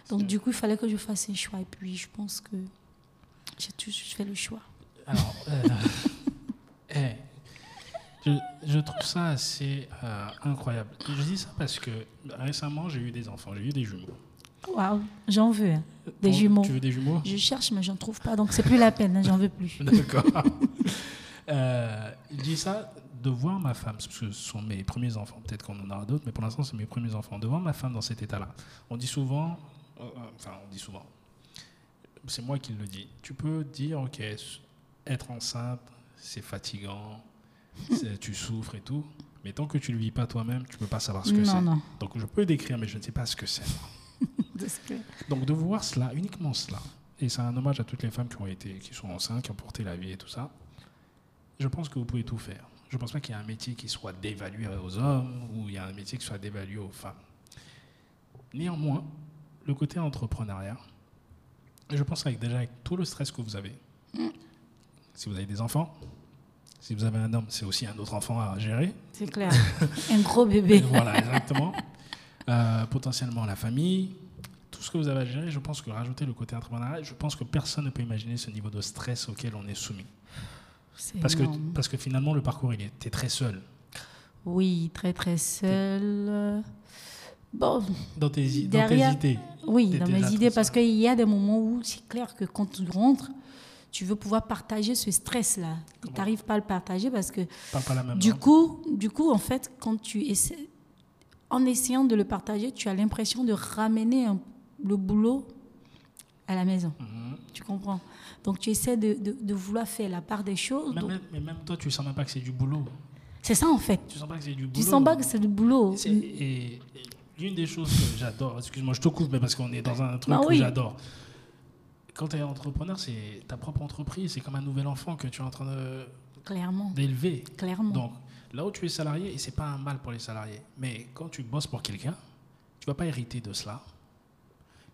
Donc, du coup, il fallait que je fasse un choix. Et puis, je pense que j'ai tout fait le choix. Alors, euh, eh, je, je trouve ça assez euh, incroyable. Je dis ça parce que récemment, j'ai eu des enfants, j'ai eu des jumeaux. Waouh, j'en veux. hein. Des jumeaux. Tu veux des jumeaux? Je cherche, mais j'en trouve pas. Donc, c'est plus la peine. hein, j'en veux plus. D'accord. Euh, je dis ça de voir ma femme, parce que ce sont mes premiers enfants, peut-être qu'on en aura d'autres, mais pour l'instant, c'est mes premiers enfants. De voir ma femme dans cet état-là. On dit souvent, euh, euh, enfin, on dit souvent, c'est moi qui le dis. Tu peux dire, ok, être enceinte, c'est fatigant, tu souffres et tout, mais tant que tu ne le vis pas toi-même, tu ne peux pas savoir ce que c'est. Donc je peux décrire, mais je ne sais pas ce que c'est. Que- Donc de voir cela, uniquement cela, et c'est un hommage à toutes les femmes qui ont été, qui sont enceintes, qui ont porté la vie et tout ça. Je pense que vous pouvez tout faire. Je ne pense pas qu'il y ait un métier qui soit dévalué aux hommes ou il y a un métier qui soit dévalué aux femmes. Néanmoins, le côté entrepreneuriat, je pense avec déjà avec tout le stress que vous avez, si vous avez des enfants, si vous avez un homme, c'est aussi un autre enfant à gérer. C'est clair. un gros bébé. voilà, exactement. Euh, potentiellement la famille, tout ce que vous avez à gérer, je pense que rajouter le côté entrepreneurial, je pense que personne ne peut imaginer ce niveau de stress auquel on est soumis. Parce que, parce que finalement, le parcours, il était très seul. Oui, très très seul. Bon, dans tes, derrière, dans tes idées. Oui, dans mes idées, parce qu'il y a des moments où c'est clair que quand tu rentres, tu veux pouvoir partager ce stress-là. Tu n'arrives pas à le partager parce que pas la même du coup, du coup, en fait, quand tu essaies, en essayant de le partager, tu as l'impression de ramener le boulot à la maison. Mhm. Tu comprends? Donc tu essaies de, de, vouloir faire la part des choses. Mais, même, toi, tu sens même pas que c'est du boulot. C'est ça en fait. Tu sens pas que c'est du boulot. Tu sens pas que c'est du boulot. Et, l'une des choses que j'adore, excuse-moi, je te coupe, mais parce qu'on est dans un truc bah que j'adore. Quand tu es entrepreneur, c'est ta propre entreprise, c'est comme un nouvel enfant que tu es en train de Clairement. d'élever. Clairement. Donc là où tu es salarié, et c'est pas un mal pour les salariés, mais quand tu bosses pour quelqu'un, tu vas pas hériter de cela.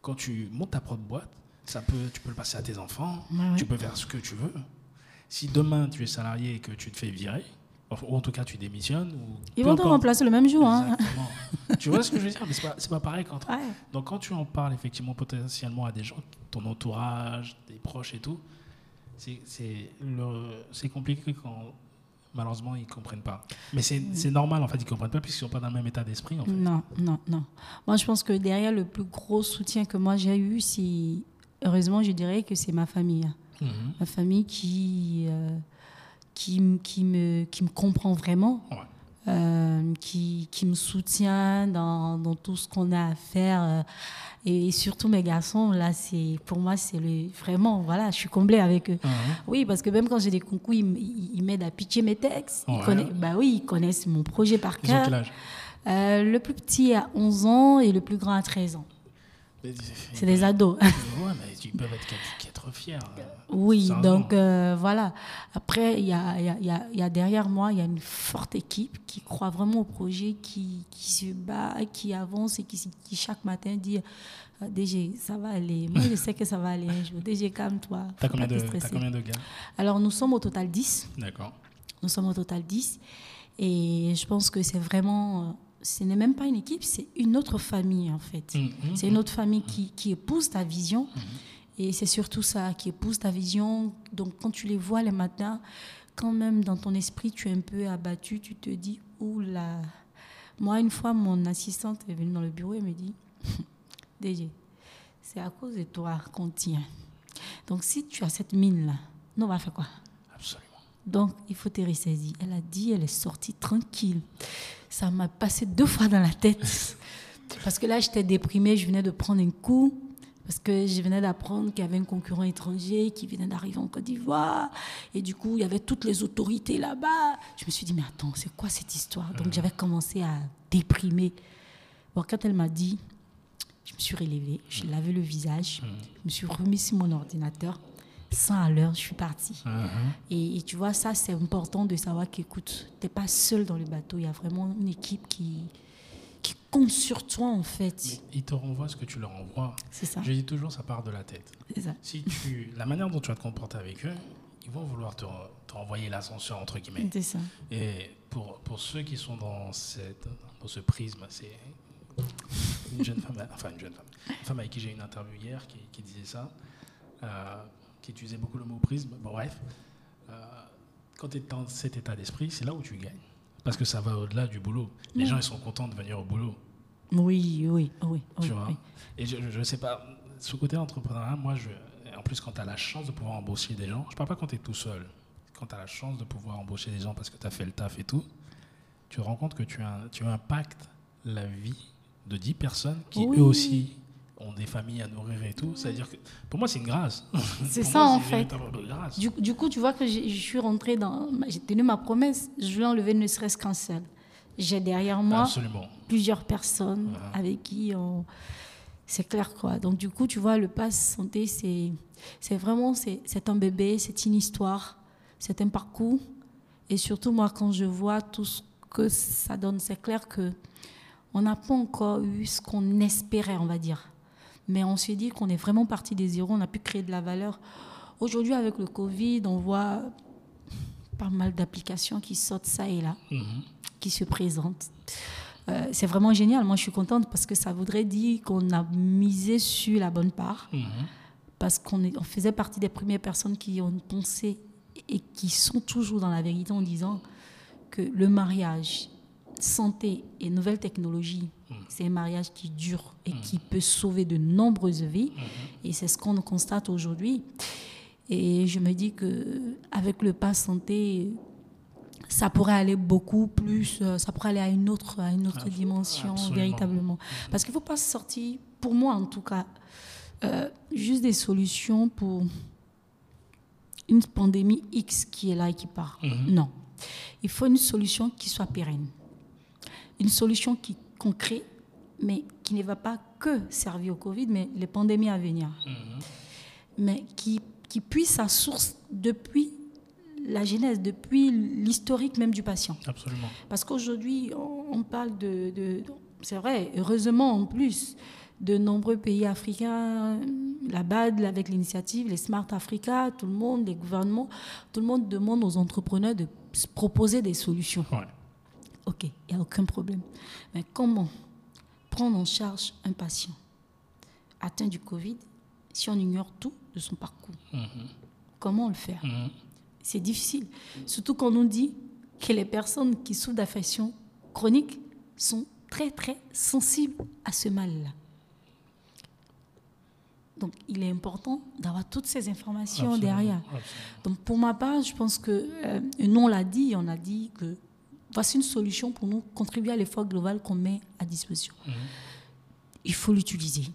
Quand tu montes ta propre boîte, ça peut, tu peux le passer à tes enfants, tu peux faire ce que tu veux. Si demain tu es salarié et que tu te fais virer, ou en tout cas tu démissionnes. Ou Ils vont te remplacer le même jour. Hein. tu vois ce que je veux dire? Mais c'est pas, pas pareil quand. Donc quand tu en parles effectivement potentiellement à des gens, ton entourage, tes proches et tout, c'est compliqué quand malheureusement ils ne comprennent pas. Mais c'est normal en fait, ils ne comprennent pas puisqu'ils ne sont pas dans le même état d'esprit. En fait. Non, non, non. Moi je pense que derrière le plus gros soutien que moi j'ai eu, c'est heureusement je dirais que c'est ma famille. Mhm. Ma famille qui. Euh, qui, qui, me, qui me comprend vraiment, euh, qui, qui, me soutient dans, dans tout ce qu'on a à faire. Euh, et, surtout mes garçons, là, c'est pour moi, c'est le vraiment, voilà, je suis comblée avec eux. Oui, parce que même quand j'ai des concours, ils, ils m'aident à pitcher mes textes. Ils connaissent, bah oui, ils connaissent mon projet par cœur. Euh, le plus petit a 11 ans et le plus grand a 13 ans. C'est des ados. ouais, mais ils peuvent être, être fiers. Oui, donc euh, voilà. Après, il y a, y, a, y a, derrière moi, il y a une forte équipe qui croit vraiment au projet, qui, qui se bat, qui avance et qui, qui chaque matin dit euh, DG, ça va aller. Moi, je sais que ça va aller un jour. DG, calme-toi. T'as combien, de, as combien de gars? Alors, nous sommes au total 10. D'accord. Nous sommes au total 10. Et je pense que c'est vraiment euh, ce n'est même pas une équipe, c'est une autre famille en fait. Mmh, mmh, c'est une autre famille qui, qui épouse ta vision. Mmh. Et c'est surtout ça qui épouse ta vision. Donc quand tu les vois les matins, quand même dans ton esprit tu es un peu abattu, tu te dis, oula. Moi, une fois, mon assistante est venue dans le bureau et me dit, DG, c'est à cause de toi qu'on tient. Donc si tu as cette mine-là, nous on va faire quoi? Absolument. Donc il faut te ressaisir. Elle a dit, elle est sortie tranquille. Ça m'a passé deux fois dans la tête. Parce que là, j'étais déprimée, je venais de prendre un coup. Parce que je venais d'apprendre qu'il y avait un concurrent étranger qui venait d'arriver en Côte d'Ivoire. Et du coup, il y avait toutes les autorités là-bas. Je me suis dit, mais attends, c'est quoi cette histoire? Donc j'avais commencé à déprimer. Bon, quand elle m'a dit, je me suis relevée, je lavé le visage, je me suis remis sur mon ordinateur. Sans à l'heure, je suis partie. Et, et, tu vois, ça, c'est important de savoir qu'écoute, tu n'es pas seul dans le bateau. Il y a vraiment une équipe qui, qui compte sur toi en fait. ils te renvoient ce que tu leur envoies. C'est ça. Je dis toujours, ça part de la tête. C'est ça. Si tu, la manière dont tu vas te comporter avec eux, ils vont vouloir te, te renvoyer l'ascenseur entre guillemets. C'est ça. Et pour, pour ceux qui sont dans, cette, dans ce prisme, c'est une jeune femme, enfin une jeune femme, une femme avec qui j'ai eu une interview hier qui, qui disait ça, euh, qui utilisait beaucoup le mot prisme. Bon, bref, euh, quand tu es dans cet état d'esprit, c'est là où tu gagnes. Parce que ça va au-delà du boulot. Les gens, ils sont contents de venir au boulot. Oui, oui, oui. Tu vois Et je ne sais pas, ce côté entrepreneuriat, moi, je, en plus, quand tu as la chance de pouvoir embaucher des gens, je parle pas quand tu es tout seul, quand tu as la chance de pouvoir embaucher des gens parce que tu as fait le taf et tout, tu te rends compte que tu, as, tu impactes la vie de 10 personnes qui, eux aussi, ont des familles à nourrir et tout. C'est-à-dire que pour moi, c'est une grâce. C'est ça, en fait. Du, du, coup, tu vois que je, suis rentrée dans. J'ai tenu ma promesse. Je voulais enlever ne serait-ce qu'un seul. J'ai derrière moi plusieurs personnes avec qui on. C'est clair, quoi. Donc, du coup, tu vois, le pass santé, c'est, c'est vraiment c'est, un bébé, c'est une histoire, c'est un parcours. Et surtout, moi, quand je vois tout ce que ça donne, c'est clair que on n'a pas encore eu ce qu'on espérait, on va dire. Mais on s'est dit qu'on est vraiment parti des zéros, on a pu créer de la valeur. Aujourd'hui, avec le Covid, on voit pas mal d'applications qui sortent ça et là, Mhm. qui se présentent. Euh, c'est vraiment génial. Moi, je suis contente parce que ça voudrait dire qu'on a misé sur la bonne part, Mhm. parce qu'on on faisait partie des premières personnes qui ont pensé et qui sont toujours dans la vérité en disant que le mariage, santé et nouvelles technologies, c'est un mariage qui dure et qui peut sauver de nombreuses vies. Et c'est ce qu'on constate aujourd'hui. Et je me dis que avec le pass santé, ça pourrait aller beaucoup plus, euh, ça pourrait aller à une autre, à une autre dimension absolument. véritablement. Parce qu'il ne faut pas sortir, pour moi en tout cas, euh, juste des solutions pour une pandémie X qui est là et qui part. Mhm. Non. Il faut une solution qui soit pérenne. Une solution qui concrète, mais qui ne va pas que servir au Covid, mais les pandémies à venir. Mhm. Mais qui, qui puisse sa source depuis la genèse, depuis l'historique même du patient. Absolument. Parce qu'aujourd'hui, on, parle de, de- C'est vrai, heureusement en plus, de nombreux pays africains, la BAD avec l'initiative, les Smart Africa, tout le monde, les gouvernements, tout le monde demande aux entrepreneurs de se proposer des solutions. Ouais. Ok, il n'y a aucun problème. Mais comment prendre en charge un patient atteint du Covid si on ignore tout de son parcours Comment le faire Mhm. C'est difficile. Surtout quand on nous dit que les personnes qui souffrent d'affections chroniques sont très, très sensibles à ce mal-là. Donc, il est important d'avoir toutes ces informations Absolument. derrière. Absolument. Donc, pour ma part, je pense que, euh, nous, on l'a dit, on a dit que voici une solution pour nous contribuer à l'effort global qu'on met à disposition. Il faut l'utiliser.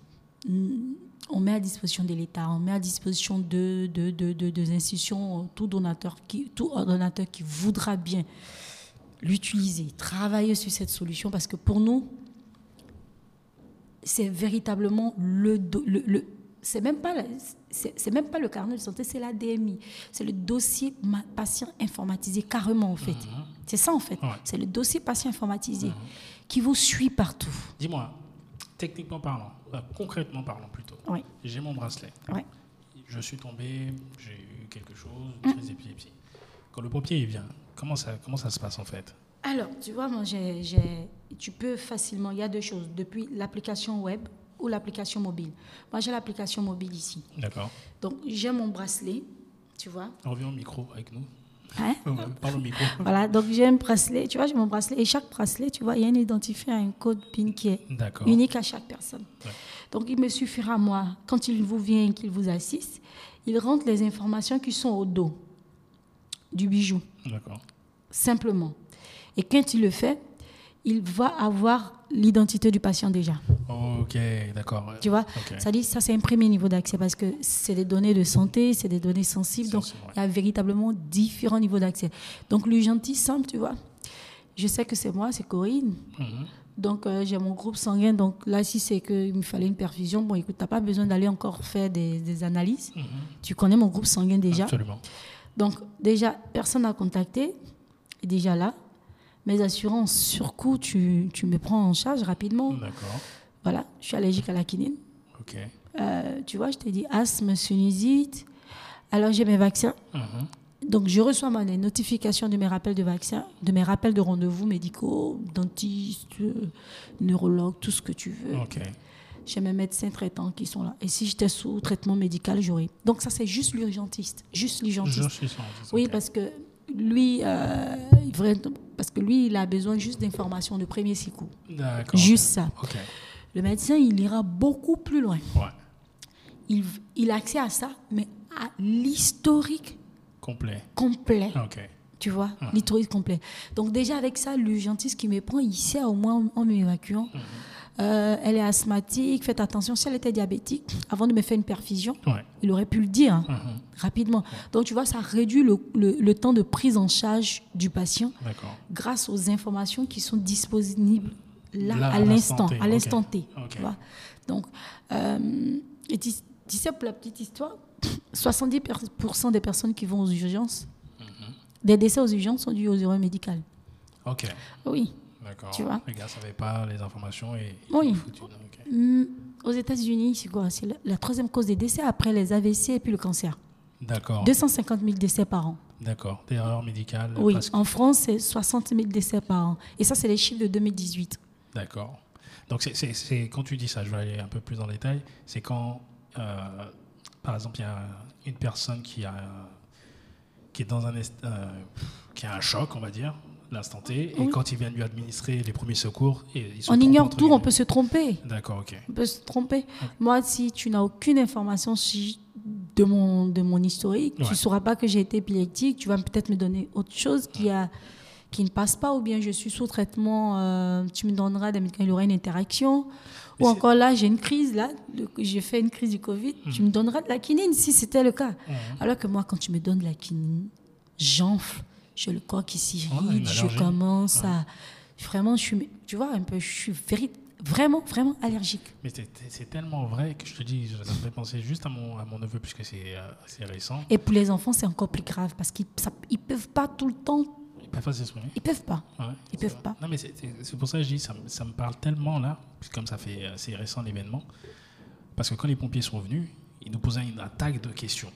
On met à disposition de l'État, on met à disposition de, de, de, de- des institutions, tout donateur, qui, tout ordonnateur qui voudra bien l'utiliser, travailler sur cette solution, parce que pour nous, c'est véritablement le, le, le- c'est même pas c'est même pas le carnet de santé, c'est la DMI, c'est le dossier patient informatisé carrément en fait. C'est ça en fait, Ouais. c'est le dossier patient informatisé qui vous suit partout. Dis-moi, techniquement parlant, euh, concrètement parlant plutôt, Oui, j'ai mon bracelet. oui. Je suis tombé, j'ai eu quelque chose, Mm. une crise d'épilepsie. Quand le pompier il vient, comment ça, comment ça se passe en fait? Alors, tu vois, moi, tu peux facilement, il y a deux choses, depuis l'application web ou l'application mobile. Moi, j'ai l'application mobile ici. D'accord. Donc, j'ai mon bracelet, tu vois. Reviens au micro avec nous. Hein? Euh, Parle au micro. Voilà, donc j'ai un bracelet, tu vois, j'ai mon bracelet. Et chaque bracelet, tu vois, il y a un identifiant, un code PIN qui est unique à chaque personne. Ouais. Donc, il me suffira, moi, quand il vous vient, qu'il vous assiste, il rentre les informations qui sont au dos du bijou, D'accord. simplement. Et quand il le fait, il va avoir l'identité du patient déjà. Ok, d'accord. Tu vois. Ça dit, ça c'est un premier niveau d'accès parce que c'est des données de santé, c'est des données sensibles. Donc, ouais. il y a véritablement différents niveaux d'accès. Donc, le gentil simple, tu vois, je sais que c'est moi, c'est Corinne. Mhm. Donc, euh, j'ai mon groupe sanguin. Donc, là, si c'est qu'il me fallait une perfusion, bon, écoute, tu n'as pas besoin d'aller encore faire des, des analyses. Mhm. Tu connais mon groupe sanguin déjà. Absolument. Donc, déjà, personne à contacter est déjà là. Mes assurances, sur coup, tu, tu me prends en charge rapidement. D'accord. Voilà, je suis allergique à la quinine. Ok. Euh, tu vois, je t'ai dit asthme, sinusite. Alors, j'ai mes vaccins. Mhm. Donc, je reçois les notifications de mes rappels de vaccins, de mes rappels de rendez-vous médicaux, dentiste, euh, neurologue, tout ce que tu veux. Ok. J'ai mes médecins traitants qui sont là. Et si j'étais sous traitement médical, j'aurais. Donc, ça, c'est juste l'urgentiste. Juste l'urgentiste. Oui, parce que lui, euh, parce que lui, il a besoin juste d'informations de premier secours. D'accord. Juste ça. Le médecin, il ira beaucoup plus loin. Ouais. Il, il a accès à ça, mais à l'historique Complet. complet. Ok. Tu vois, l'historique complet. Donc déjà avec ça, l'urgentiste qui me prend, il sait au moins en m'évacuant. Euh, elle est asthmatique, faites attention. Si elle était diabétique, avant de me faire une perfusion, Ouais. il aurait pu le dire hein, Mhm. rapidement. Donc tu vois, ça réduit le, le- le temps de prise en charge du patient grâce aux informations qui sont disponibles là, Là, à l'instant, à l'instant T. Donc, euh, et tu, tu sais, pour la petite histoire, 70% des personnes qui vont aux urgences, Mhm. des décès aux urgences sont dus aux erreurs médicales. Ok. Oui. D'accord. Tu vois Les gars ne savaient pas les informations et. Oui. ils foutent une- ok. Mm, Aux États-Unis, c'est quoi? C'est la, la troisième cause des décès après les AVC et puis le cancer. D'accord. 250 000 décès par an. D'accord. D'erreur médicale. Oui, presque. en France, c'est 60 000 décès par an. Et ça, c'est les chiffres de 2018. D'accord. Donc, c'est- quand tu dis ça, je vais aller un peu plus dans le détail, c'est quand, euh, par exemple, il y a une personne qui, a, qui est dans un, euh, qui a un choc, on va dire, l'instant T, et quand ils viennent lui administrer les premiers secours, et ils se On ignore tout, on peut se tromper. D'accord, ok. On peut se tromper. Moi, si tu n'as aucune information de, mon, de mon historique, tu ne sauras pas que j'ai été épileptique. Tu vas peut-être me donner autre chose qui, a, qui ne passe pas, ou bien je suis sous traitement, euh, tu me donneras des médicaments, il y aura une interaction. Ou encore là, j'ai une crise, là, j'ai fait une crise du Covid, tu me donneras de la quinine si c'était le cas. Mhm. Alors que moi, quand tu me donnes de la quinine, j'enfle, j'ai le corps qui s'irrite, je commence à. Vraiment, je suis, tu vois, un peu, je suis vraiment, vraiment allergique. Mais c'est- tellement vrai que je te dis, ça me fait penser juste à mon, à mon neveu, puisque c'est euh, c'est récent. Et pour les enfants, c'est encore plus grave parce qu'ils ne peuvent pas tout le temps. Il peut pas s'exprimer. Ils peuvent pas. Ouais, Ils peuvent vrai. pas. Non, mais c'est- pour ça que je dis, ça, me- ça me parle tellement là, puis comme ça fait euh, c'est récent l'événement, parce que quand les pompiers sont venus, ils nous posaient une attaque de questions.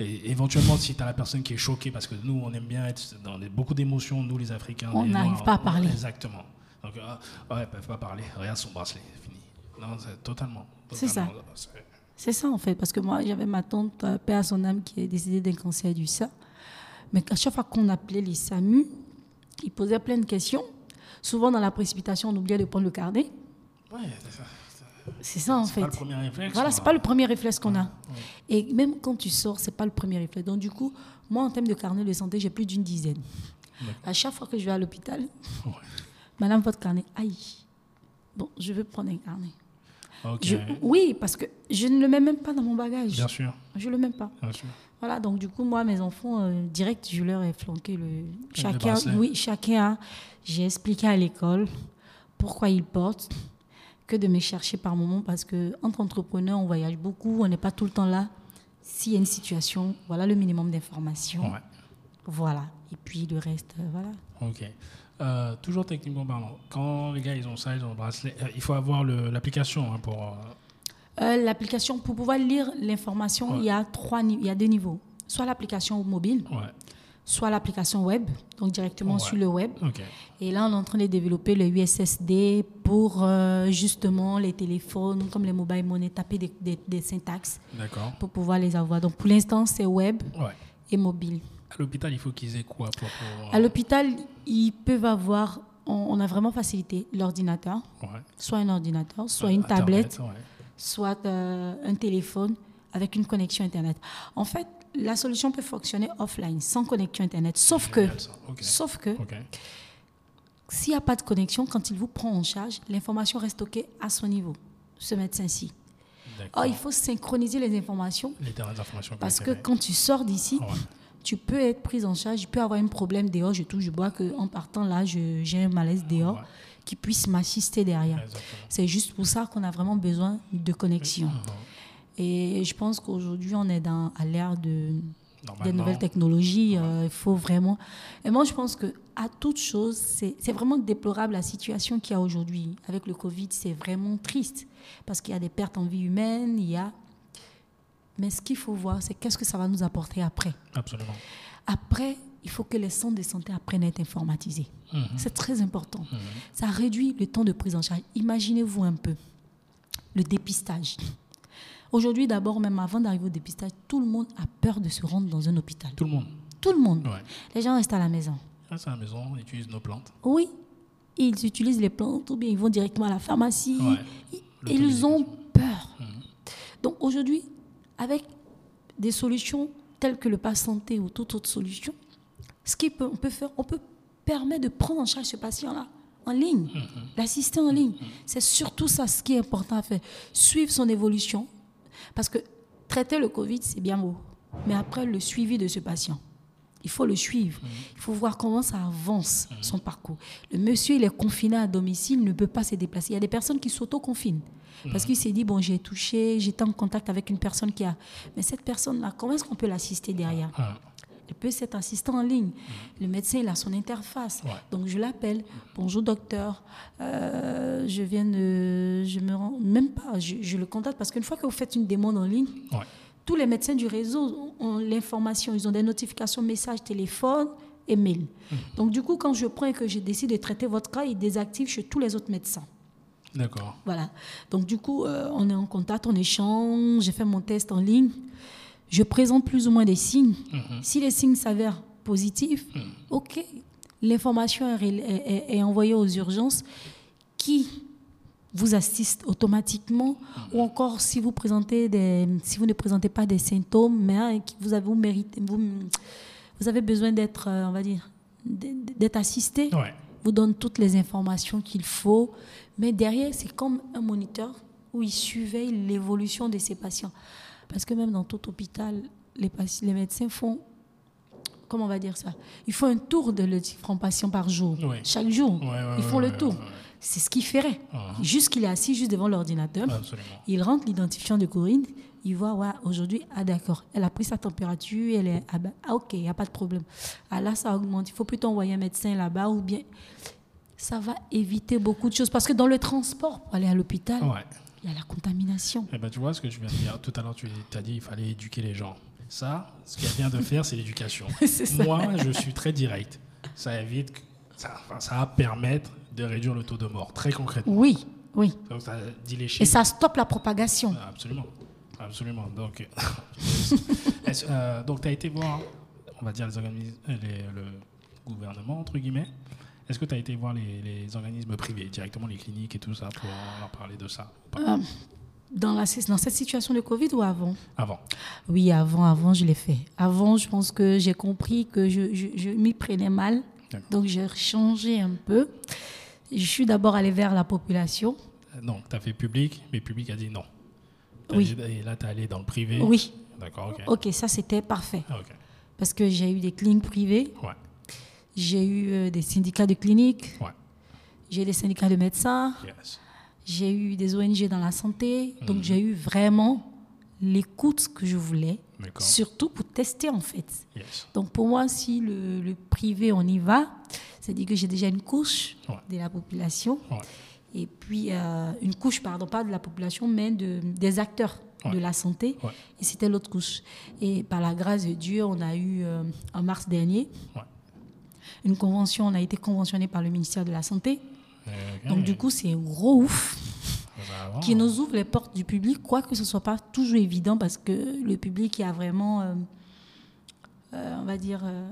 Et éventuellement, si tu as la personne qui est choquée, parce que nous, on aime bien être dans beaucoup d'émotions, nous les Africains. On n'arrive pas à parler. Exactement. Donc, ah, ouais, ils peuvent pas parler. Regarde son bracelet, fini. Non, c'est totalement. C'est ça. c'est- ça en fait, parce que moi j'avais ma tante, euh, paix à son âme, qui est décédée d'un cancer du sein. Mais à chaque fois qu'on appelait les SAMU, ils posaient plein de questions. Souvent dans la précipitation, on oubliait de prendre le carnet. Ouais, c'est ça. C'est ça en C'est fait. pas le premier réflexe. Voilà, c'est pas le premier réflexe qu'on a. Et même quand tu sors, c'est pas le premier réflexe. Donc du coup, moi en termes de carnet de santé, j'ai plus d'une dizaine. À chaque fois que je vais à l'hôpital, Ouais. Madame, votre carnet, aïe. Bon, je veux prendre un carnet. Ok. Je- oui, parce que je ne le mets même pas dans mon bagage. Bien sûr, Je le mets pas. bien sûr. Voilà, donc du coup, moi, mes enfants, euh, direct, je leur ai flanqué le. Chacun, oui, chacun a. J'ai expliqué à l'école pourquoi ils portent, que de me chercher par moment, parce que entre entrepreneurs, on voyage beaucoup, on n'est pas tout le temps là. S'il y a une situation, voilà le minimum d'informations. Ouais. Voilà. Et puis le reste, euh, voilà. Ok. Euh, toujours techniquement parlant, quand les gars ils ont ça, ils ont le bracelet, euh, il faut avoir l'application hein, pour. euh, l'application, pour pouvoir lire l'information, Ouais. il, y a trois, il y a deux niveaux. Soit l'application mobile, ouais. Soit l'application web, donc directement Ouais. sur le web. Et là, on est en train de développer le USSD pour euh, justement les téléphones, comme les mobile money, taper des, des- des syntaxes pour pouvoir les avoir. Donc pour l'instant, c'est web Ouais. et mobile. À l'hôpital, il faut qu'ils aient quoi pour. pour, À l'hôpital, ils peuvent avoir, on, on a vraiment facilité l'ordinateur, Ouais. soit un ordinateur, soit une tablette, soit euh, un téléphone avec une connexion Internet. En fait, la solution peut fonctionner offline, sans connexion Internet. Sauf que, sauf que, Ok. s'il n'y a pas de connexion, quand il vous prend en charge, l'information reste stockée à son niveau, ce médecin-ci. Or, il faut synchroniser les informations Les informations. parce que quand tu sors d'ici, Ouais. tu peux être prise en charge, il peut avoir un problème dehors, je touche, je bois, qu'en partant là, j'ai un malaise dehors, Ouais. qui puisse m'assister derrière. C'est juste pour ça qu'on a vraiment besoin de connexion. Et je pense qu'aujourd'hui, on est dans, à l'ère de, des nouvelles technologies. euh, Il faut vraiment. Et moi, je pense que à toute chose, c'est c'est vraiment déplorable la situation qu'il y a aujourd'hui avec le Covid. C'est vraiment triste parce qu'il y a des pertes en vie humaine. Il y a. Mais ce qu'il faut voir, c'est qu'est-ce que ça va nous apporter après. Absolument. Après, il faut que les centres de santé apprennent à être informatisés. Mhm. C'est très important. Mhm. Ça réduit le temps de prise en charge. Imaginez-vous un peu le dépistage. Aujourd'hui, d'abord, même avant d'arriver au dépistage, tout le monde a peur de se rendre dans un hôpital. Tout le monde. Tout le monde. Ouais. Les gens restent à la maison. Reste à la maison, on utilise nos plantes. Oui, ils utilisent les plantes ou bien ils vont directement à la pharmacie. Ouais. Ils-. Ils ont peur. Mhm. Donc aujourd'hui, avec des solutions telles que le pass santé ou toute autre solution, ce qu'on peut, faire, on peut permettre de prendre en charge ce patient-là en ligne, Mhm. l'assister en ligne. C'est surtout ça ce qui est important à faire. Suivre son évolution. Parce que traiter le Covid, c'est bien beau. Mais après, le suivi de ce patient. Il faut le suivre. Il faut voir comment ça avance, son parcours. Le monsieur, il est confiné à domicile, ne peut pas se déplacer. Il y a des personnes qui s'auto-confinent. Parce qu'il s'est dit, bon, j'ai touché, j'étais en contact avec une personne qui a... Mais cette personne-là, comment est-ce qu'on peut l'assister derrière? Elle peut être assistant en ligne. Le médecin, il a son interface. Ouais. Donc je l'appelle. Bonjour docteur. Euh, je viens de. Je me rends. Même pas. Je, je le contacte parce qu'une fois que vous faites une demande en ligne, Ouais. tous les médecins du réseau ont l'information. Ils ont des notifications, messages, téléphone et mail. Donc du coup, quand je prends et que je décide de traiter votre cas, ils désactivent chez tous les autres médecins. D'accord. Voilà. Donc, du coup, euh, on est en contact, on échange, j'ai fait mon test en ligne. Je présente plus ou moins des signes. Si les signes s'avèrent positifs, OK. L'information est, ré- est- est- est envoyée aux urgences qui vous assistent automatiquement ou encore si vous présentez des si vous ne présentez pas des symptômes mais hein, vous avez vous méritez vous, vous avez besoin d'être euh, on va dire d'être assisté Ouais. vous donne toutes les informations qu'il faut. Mais derrière, c'est comme un moniteur où il surveille l'évolution de ses patients. Parce que même dans tout hôpital, les, médecins font, comment on va dire ça? Ils font un tour de les différents patients par jour. Chaque jour, ils font le tour. C'est ce qu'il ferait. Mhm. Juste qu'il est assis juste devant l'ordinateur. Il rentre l'identifiant de Corinne, il voit, ouais, aujourd'hui, ah d'accord, elle a pris sa température, elle est, ah, ben, ah, ok, il n'y a pas de problème. Ah là, ça augmente, il faut plutôt envoyer un médecin là-bas ou bien. Ça va éviter beaucoup de choses. Parce que dans le transport, pour aller à l'hôpital, Ouais. Il y a la contamination. Eh ben, tu vois ce que je viens de dire. Tout à l'heure, tu as dit qu'il fallait éduquer les gens. Ça, ce qu'elle vient de faire, c'est l'éducation. Moi, je suis très direct. Ça évite, ça, enfin, ça va permettre de réduire le taux de mort, très concrètement. Oui, oui. Donc, ça Et ça stoppe la propagation. Ah, Absolument. Absolument. Donc, euh, donc tu as été voir, on va dire, les organismes, euh, les- le gouvernement, entre guillemets. Est-ce que tu as été voir les, les organismes privés, directement les cliniques et tout ça, pour leur parler de ça pas Dans, la, dans cette situation de Covid ou avant? Avant. Oui, avant, avant, je l'ai fait. Avant, je pense que j'ai compris que je, je, je m'y prenais mal. Donc, j'ai changé un peu. Je suis d'abord allée vers la population. Euh, Non, tu as fait public, mais public a dit non. Oui. dit- Et là, tu es allé dans le privé. Oui. D'accord, ok. Ok, ça, c'était parfait. Ah. Parce que j'ai eu des cliniques privées, Ouais, j'ai eu euh, des syndicats de cliniques, ouais. j'ai des syndicats de médecins, Yes. j'ai eu des ONG dans la santé. Mhm. Donc, j'ai eu vraiment l'écoute que je voulais, surtout pour tester, en fait. Yes. Donc pour moi, si le, le privé, on y va, c'est-à-dire que j'ai déjà une couche Ouais. de la population, Ouais. et puis euh, une couche, pardon, pas de la population, mais de, des acteurs Ouais. de la santé, et c'était l'autre couche. Et par la grâce de Dieu, on a eu, euh, en mars dernier. Une convention, on a été conventionné par le ministère de la Santé. Ok. Donc du coup, c'est un gros ouf Ça va. qui nous ouvre les portes du public, quoique ce ne soit pas toujours évident, parce que le public, il y a vraiment, euh, euh, on va dire, euh,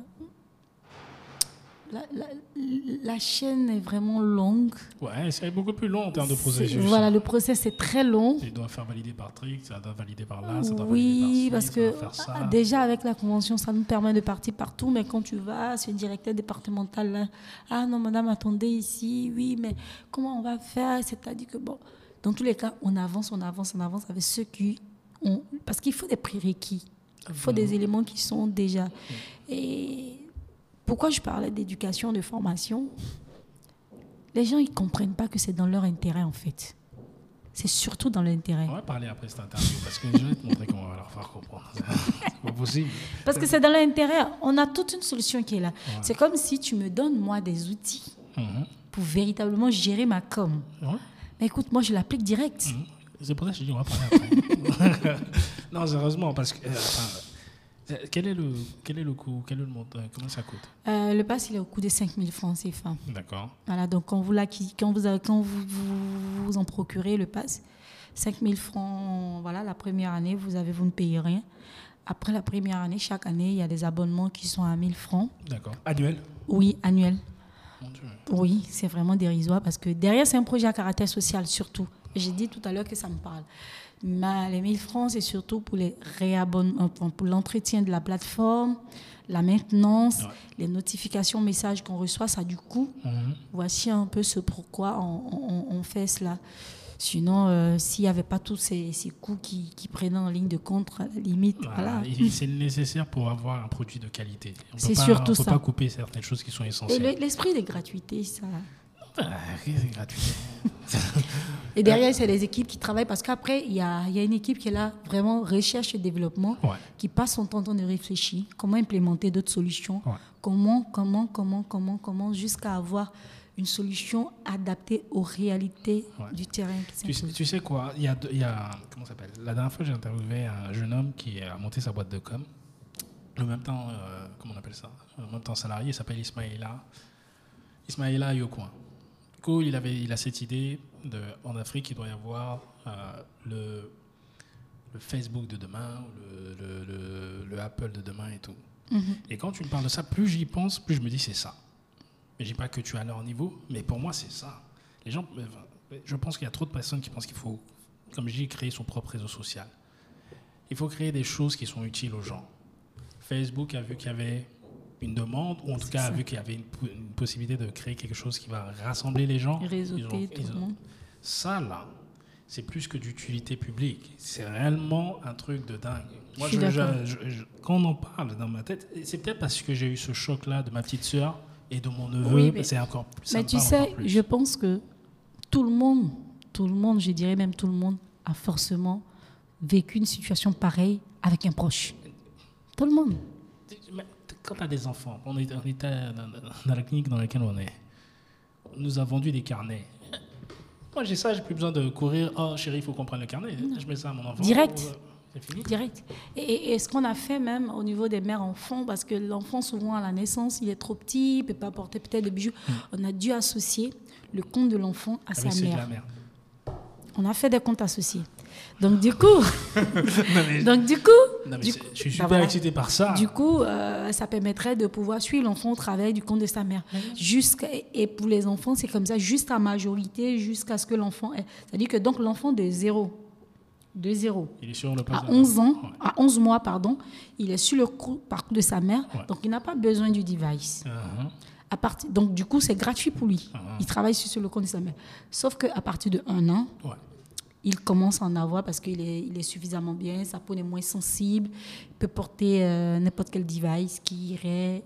la, la- la chaîne est vraiment longue. Ouais, c'est beaucoup plus long en termes de processus. Voilà, le process est très long. Il doit faire valider par trick, ça doit valider par là, ça doit Oui, valider par parce ci, que ça doit faire ça. ah, déjà avec la convention, ça nous permet de partir partout, mais quand tu vas, c'est le directeur départemental, là, ah non, madame, attendez ici, oui, mais comment on va faire? C'est-à-dire que, bon, dans tous les cas, on avance, on avance, on avance avec ceux qui ont. Parce qu'il faut des prérequis, il faut des éléments qui sont déjà. Et pourquoi je parlais d'éducation, de formation? Les gens, ils ne comprennent pas que c'est dans leur intérêt, en fait. C'est surtout dans l'intérêt. On va parler après cette interview parce que je vais te montrer comment on va leur faire comprendre. C'est pas possible. Parce que c'est dans l'intérêt. On a toute une solution qui est là. C'est comme si tu me donnes, moi, des outils Mhm. pour véritablement gérer ma com. Ouais. Mais écoute, moi, je l'applique direct. Mhm. C'est pour ça que je dis on va parler après. non, sérieusement, parce que. euh, enfin, euh, quel est le quel est le coût Quel est le montant Comment ça coûte? Euh, le pass, il est au coût de 5 000 francs CFA. D'accord. Voilà, donc quand vous, quand vous, quand vous, vous, vous en procurez le pass, 5 000 francs, voilà, la première année, vous, avez, vous ne payez rien. Après la première année, chaque année, il y a des abonnements qui sont à 1000 francs. D'accord. Annuel? Oui, annuel. Mon Dieu. Oui, c'est vraiment dérisoire parce que derrière, c'est un projet à caractère social surtout. J'ai dit tout à l'heure que ça me parle. Mais les 1000 francs, c'est surtout pour enfin, pour l'entretien de la plateforme, la maintenance, Ouais. les notifications, messages qu'on reçoit, ça a du coût. Mhm. Voici un peu ce pourquoi on, on- on fait cela. Sinon, euh, s'il n'y avait pas tous ces, ces coûts qui, qui prenaient en ligne de compte, à la limite, Voilà. C'est nécessaire pour avoir un produit de qualité. On peut C'est pas- On peut ça. pas couper certaines choses qui sont Et essentielles. le- l'esprit de gratuité, ça. C'est gratuit. Et derrière, c'est les équipes qui travaillent parce qu'après, il y a, il y a une équipe qui est là, vraiment recherche et développement, Ouais. qui passe son temps de réfléchir, comment implémenter d'autres solutions, Ouais. comment, comment, comment, comment, comment, jusqu'à avoir une solution adaptée aux réalités Ouais. du terrain qui Tu sais, s'impose. tu sais quoi il y, a, y a. Comment ça s'appelle La dernière fois, j'ai interviewé un jeune homme qui a monté sa boîte de com. En même temps, euh, comment on appelle ça? En même temps, salarié, il s'appelle Ismaïla. Ismaïla Yokouin. Coup, il, avait, il a cette idée de, en Afrique, il doit y avoir euh, le, le Facebook de demain, le, le- le- le Apple de demain et tout. Mhm. Et quand tu me parles de ça, plus j'y pense, plus je me dis c'est ça. Mais je dis pas que tu es à leur niveau, mais pour moi c'est ça. Les gens, euh, je pense qu'il y a trop de personnes qui pensent qu'il faut, comme je dis, créer son propre réseau social. Il faut créer des choses qui sont utiles aux gens. Facebook a vu qu'il y avait une demande, ou en tout cas ça. vu qu'il y avait une, po- une possibilité de créer quelque chose qui va rassembler les gens. Réseauter ont- tout le monde. Ça là, c'est plus que d'utilité publique. C'est réellement un truc de dingue. Moi, Je je- je- quand on en parle dans ma tête, c'est peut-être parce que j'ai eu ce choc-là de ma petite sœur et de mon neveu, Oui, mais- c'est encore plus. Mais tu sais, je pense que tout le monde, tout le monde, je dirais même tout le monde, a forcément vécu une situation pareille avec un proche. Tout le monde. Mais quand tu as des enfants, on, est, on était dans, dans la clinique dans laquelle on est, on nous a vendu des carnets. Moi, j'ai ça, j'ai plus besoin de courir. Oh, chérie, il faut qu'on prenne le carnet. Je mets ça à mon enfant. Direct. Euh, fini. Direct. Et, et- et ce qu'on a fait même au niveau des mères enfants, parce que l'enfant souvent à la naissance, il est trop petit, il peut pas porter peut-être de bijoux, on a dû associer le compte de l'enfant à Ah sa de la mère. On a fait des comptes associés. Donc du coup, Non, mais- donc du coup, non, mais du c'est- coup- je suis bah super voilà. excité par ça. Du coup, euh, ça permettrait de pouvoir suivre l'enfant au travail du compte de sa mère. Jusqu'à, et pour les enfants, c'est comme ça, jusqu'à majorité, jusqu'à ce que l'enfant ait. C'est-à-dire que donc l'enfant de 0, de 0 Il est sur le à de- 11 ans, Ouais. à 11 mois, pardon, il est sur le cou- parcours de sa mère, Ouais. donc il n'a pas besoin du device. Uh-huh. À partir, donc du coup, c'est gratuit pour lui. Ah. Il travaille sur, sur le compte de sa mère. Sauf qu'à partir de 1 an, Ouais. Il commence à en avoir parce qu'il est, il est suffisamment bien, sa peau est moins sensible, il peut porter euh, n'importe quel device qui irait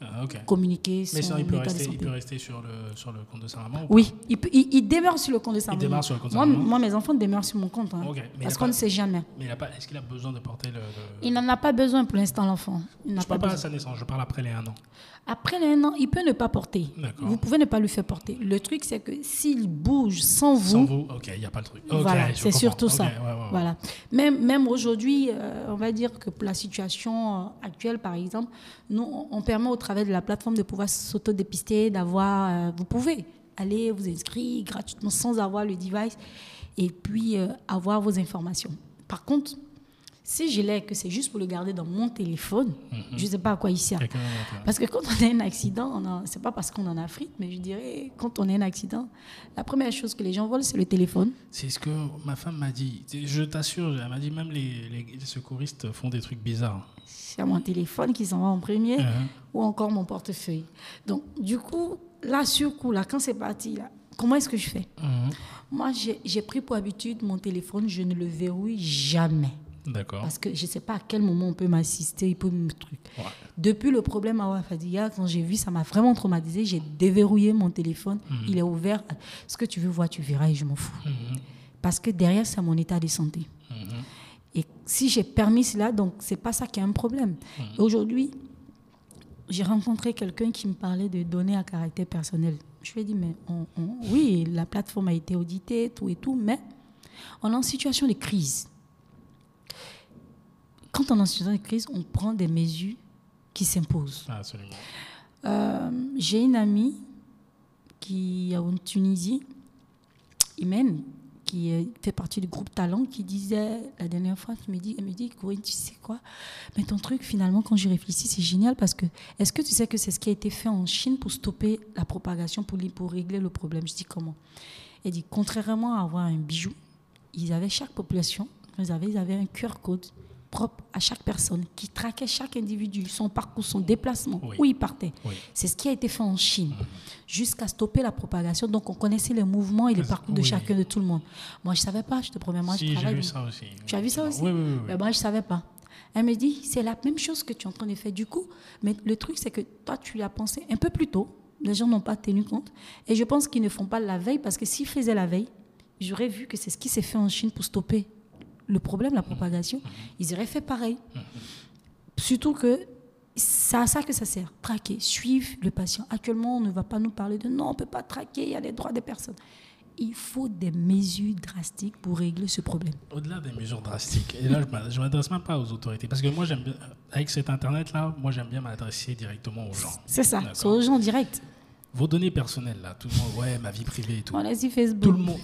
Ah, ok. communiquer son Mais sinon, il peut, rester, il peut rester sur le, sur le compte de sa maman ou Oui, il, peut- il- il demeure sur le compte de sa Il maman. démarre sur le compte de moi, sa maman. moi, mes enfants demeurent sur mon compte. hein, Ok, mais il parce qu'on ne sait jamais. Mais il a pas, est-ce qu'il a besoin de porter le. le- Il n'en a pas besoin pour l'instant, l'enfant. Je pas parle pas à sa naissance, je parle après les 1 an. Après un an, il peut ne pas porter. Vous pouvez ne pas lui faire porter. Le truc, c'est que s'il bouge sans vous, Sans vous, ok, il n'y a pas le truc. Voilà, c'est surtout ça. ouais, ouais, ouais. Voilà. Même, même aujourd'hui, euh, on va dire que pour la situation euh, actuelle, par exemple, nous, on, on permet au travers de la plateforme de pouvoir s'autodépister, d'avoir. euh, vous pouvez aller vous inscrire gratuitement sans avoir le device et puis euh, avoir vos informations. Par contre, si je l'ai que c'est juste pour le garder dans mon téléphone, je ne sais pas à quoi il sert. Parce que quand on a un accident, a- c'est pas parce qu'on en Afrique, mais je dirais, quand on a un accident, la première chose que les gens volent, c'est le téléphone. C'est ce que ma femme m'a dit. Je t'assure, elle m'a dit même les, les- les secouristes font des trucs bizarres. C'est mon téléphone qui s'en va en premier Mhm. ou encore mon portefeuille. Donc, du coup, là, sur coup, là, quand c'est parti, là, comment est-ce que je fais? Mhm. Moi, j'ai pris pour habitude mon téléphone, je ne le verrouille jamais. D'accord. Parce que je ne sais pas à quel moment on peut m'assister, il peut me truc. Ouais. Depuis le problème à Wafadiga, quand j'ai vu, ça m'a vraiment traumatisé. J'ai déverrouillé mon téléphone. Il est ouvert. Ce que tu veux voir, tu verras et je m'en fous. Mhm. Parce que derrière, c'est mon état de santé. Mhm. Et si j'ai permis cela, donc c'est pas ça qui est un problème. Aujourd'hui, j'ai rencontré quelqu'un qui me parlait de données à caractère personnel. Je lui ai dit, mais on- on- oui, la plateforme a été auditée, tout et tout, mais on est en situation de crise. Quand on est en situation de crise, on prend des mesures qui s'imposent. Ah, absolument. Euh, j'ai une amie qui est en Tunisie, Imen, qui fait partie du groupe Talent, qui disait la dernière fois, qui me dit, elle me dit, Corinne, tu sais quoi? Mais ton truc, finalement, quand j'y réfléchis, c'est génial parce que est-ce que tu sais que c'est ce qui a été fait en Chine pour stopper la propagation, pour régler le problème? Je dis comment? Elle dit, contrairement à avoir un bijou, ils avaient chaque population, ils avaient, ils avaient un QR code propre à chaque personne qui traquait chaque individu, son parcours, son déplacement, Oui. où il partait. Oui. C'est ce qui a été fait en Chine, jusqu'à stopper la propagation. Donc, on connaissait les mouvements et les parcours de chacun de tout le monde. Moi, je ne savais pas, je te promets. Moi, si, je travaille. vu ça aussi. Tu as vu ça aussi Oui, oui, oui. oui. Mais moi, je ne savais pas. Elle me dit, c'est la même chose que tu es en train de faire du coup. Mais le truc, c'est que toi, tu l'as pensé un peu plus tôt. Les gens n'ont pas tenu compte. Et je pense qu'ils ne font pas la veille parce que s'ils faisaient la veille, j'aurais vu que c'est ce qui s'est fait en Chine pour stopper le problème, la propagation. Ils auraient fait pareil. Surtout que c'est à ça que ça sert. Traquer, suivre le patient. Actuellement, on ne va pas nous parler de non, on ne peut pas traquer, il y a les droits des personnes. Il faut des mesures drastiques pour régler ce problème. Au-delà des mesures drastiques, et là, je ne m'adresse même pas aux autorités. Parce que moi, j'aime bien, avec cet Internet-là, moi, j'aime bien m'adresser directement aux gens. C'est ça, c'est aux gens directs. Vos données personnelles, là, tout le monde, ouais, ma vie privée et tout. On a dit Facebook. Tout le monde.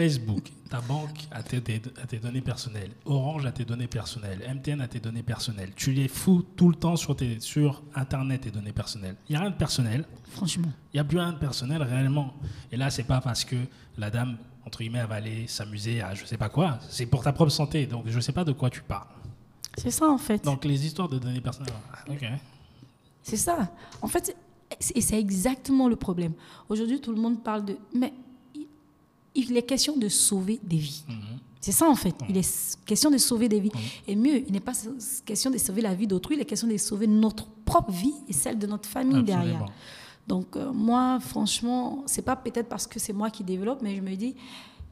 Facebook, ta banque a tes, tes, données personnelles. Orange a tes données personnelles. MTN a tes données personnelles. Tu les fous tout le temps sur, tes, sur Internet, tes données personnelles. Il n'y a rien de personnel. Franchement. Il n'y a plus rien de personnel réellement. Et là, c'est pas parce que la dame, entre guillemets, va aller s'amuser à je sais pas quoi. C'est pour ta propre santé. Donc, je ne sais pas de quoi tu parles. C'est ça, en fait. Donc, les histoires de données personnelles. Ah, ok. C'est ça. En fait, et c'est exactement le problème. Aujourd'hui, tout le monde parle de. Mais il est question de sauver des vies. Mhm. C'est ça en fait. Il est question de sauver des vies. Et mieux, il n'est pas question de sauver la vie d'autrui, il est question de sauver notre propre vie et celle de notre famille derrière. Donc euh, moi, franchement, c'est pas peut-être parce que c'est moi qui développe, mais je me dis,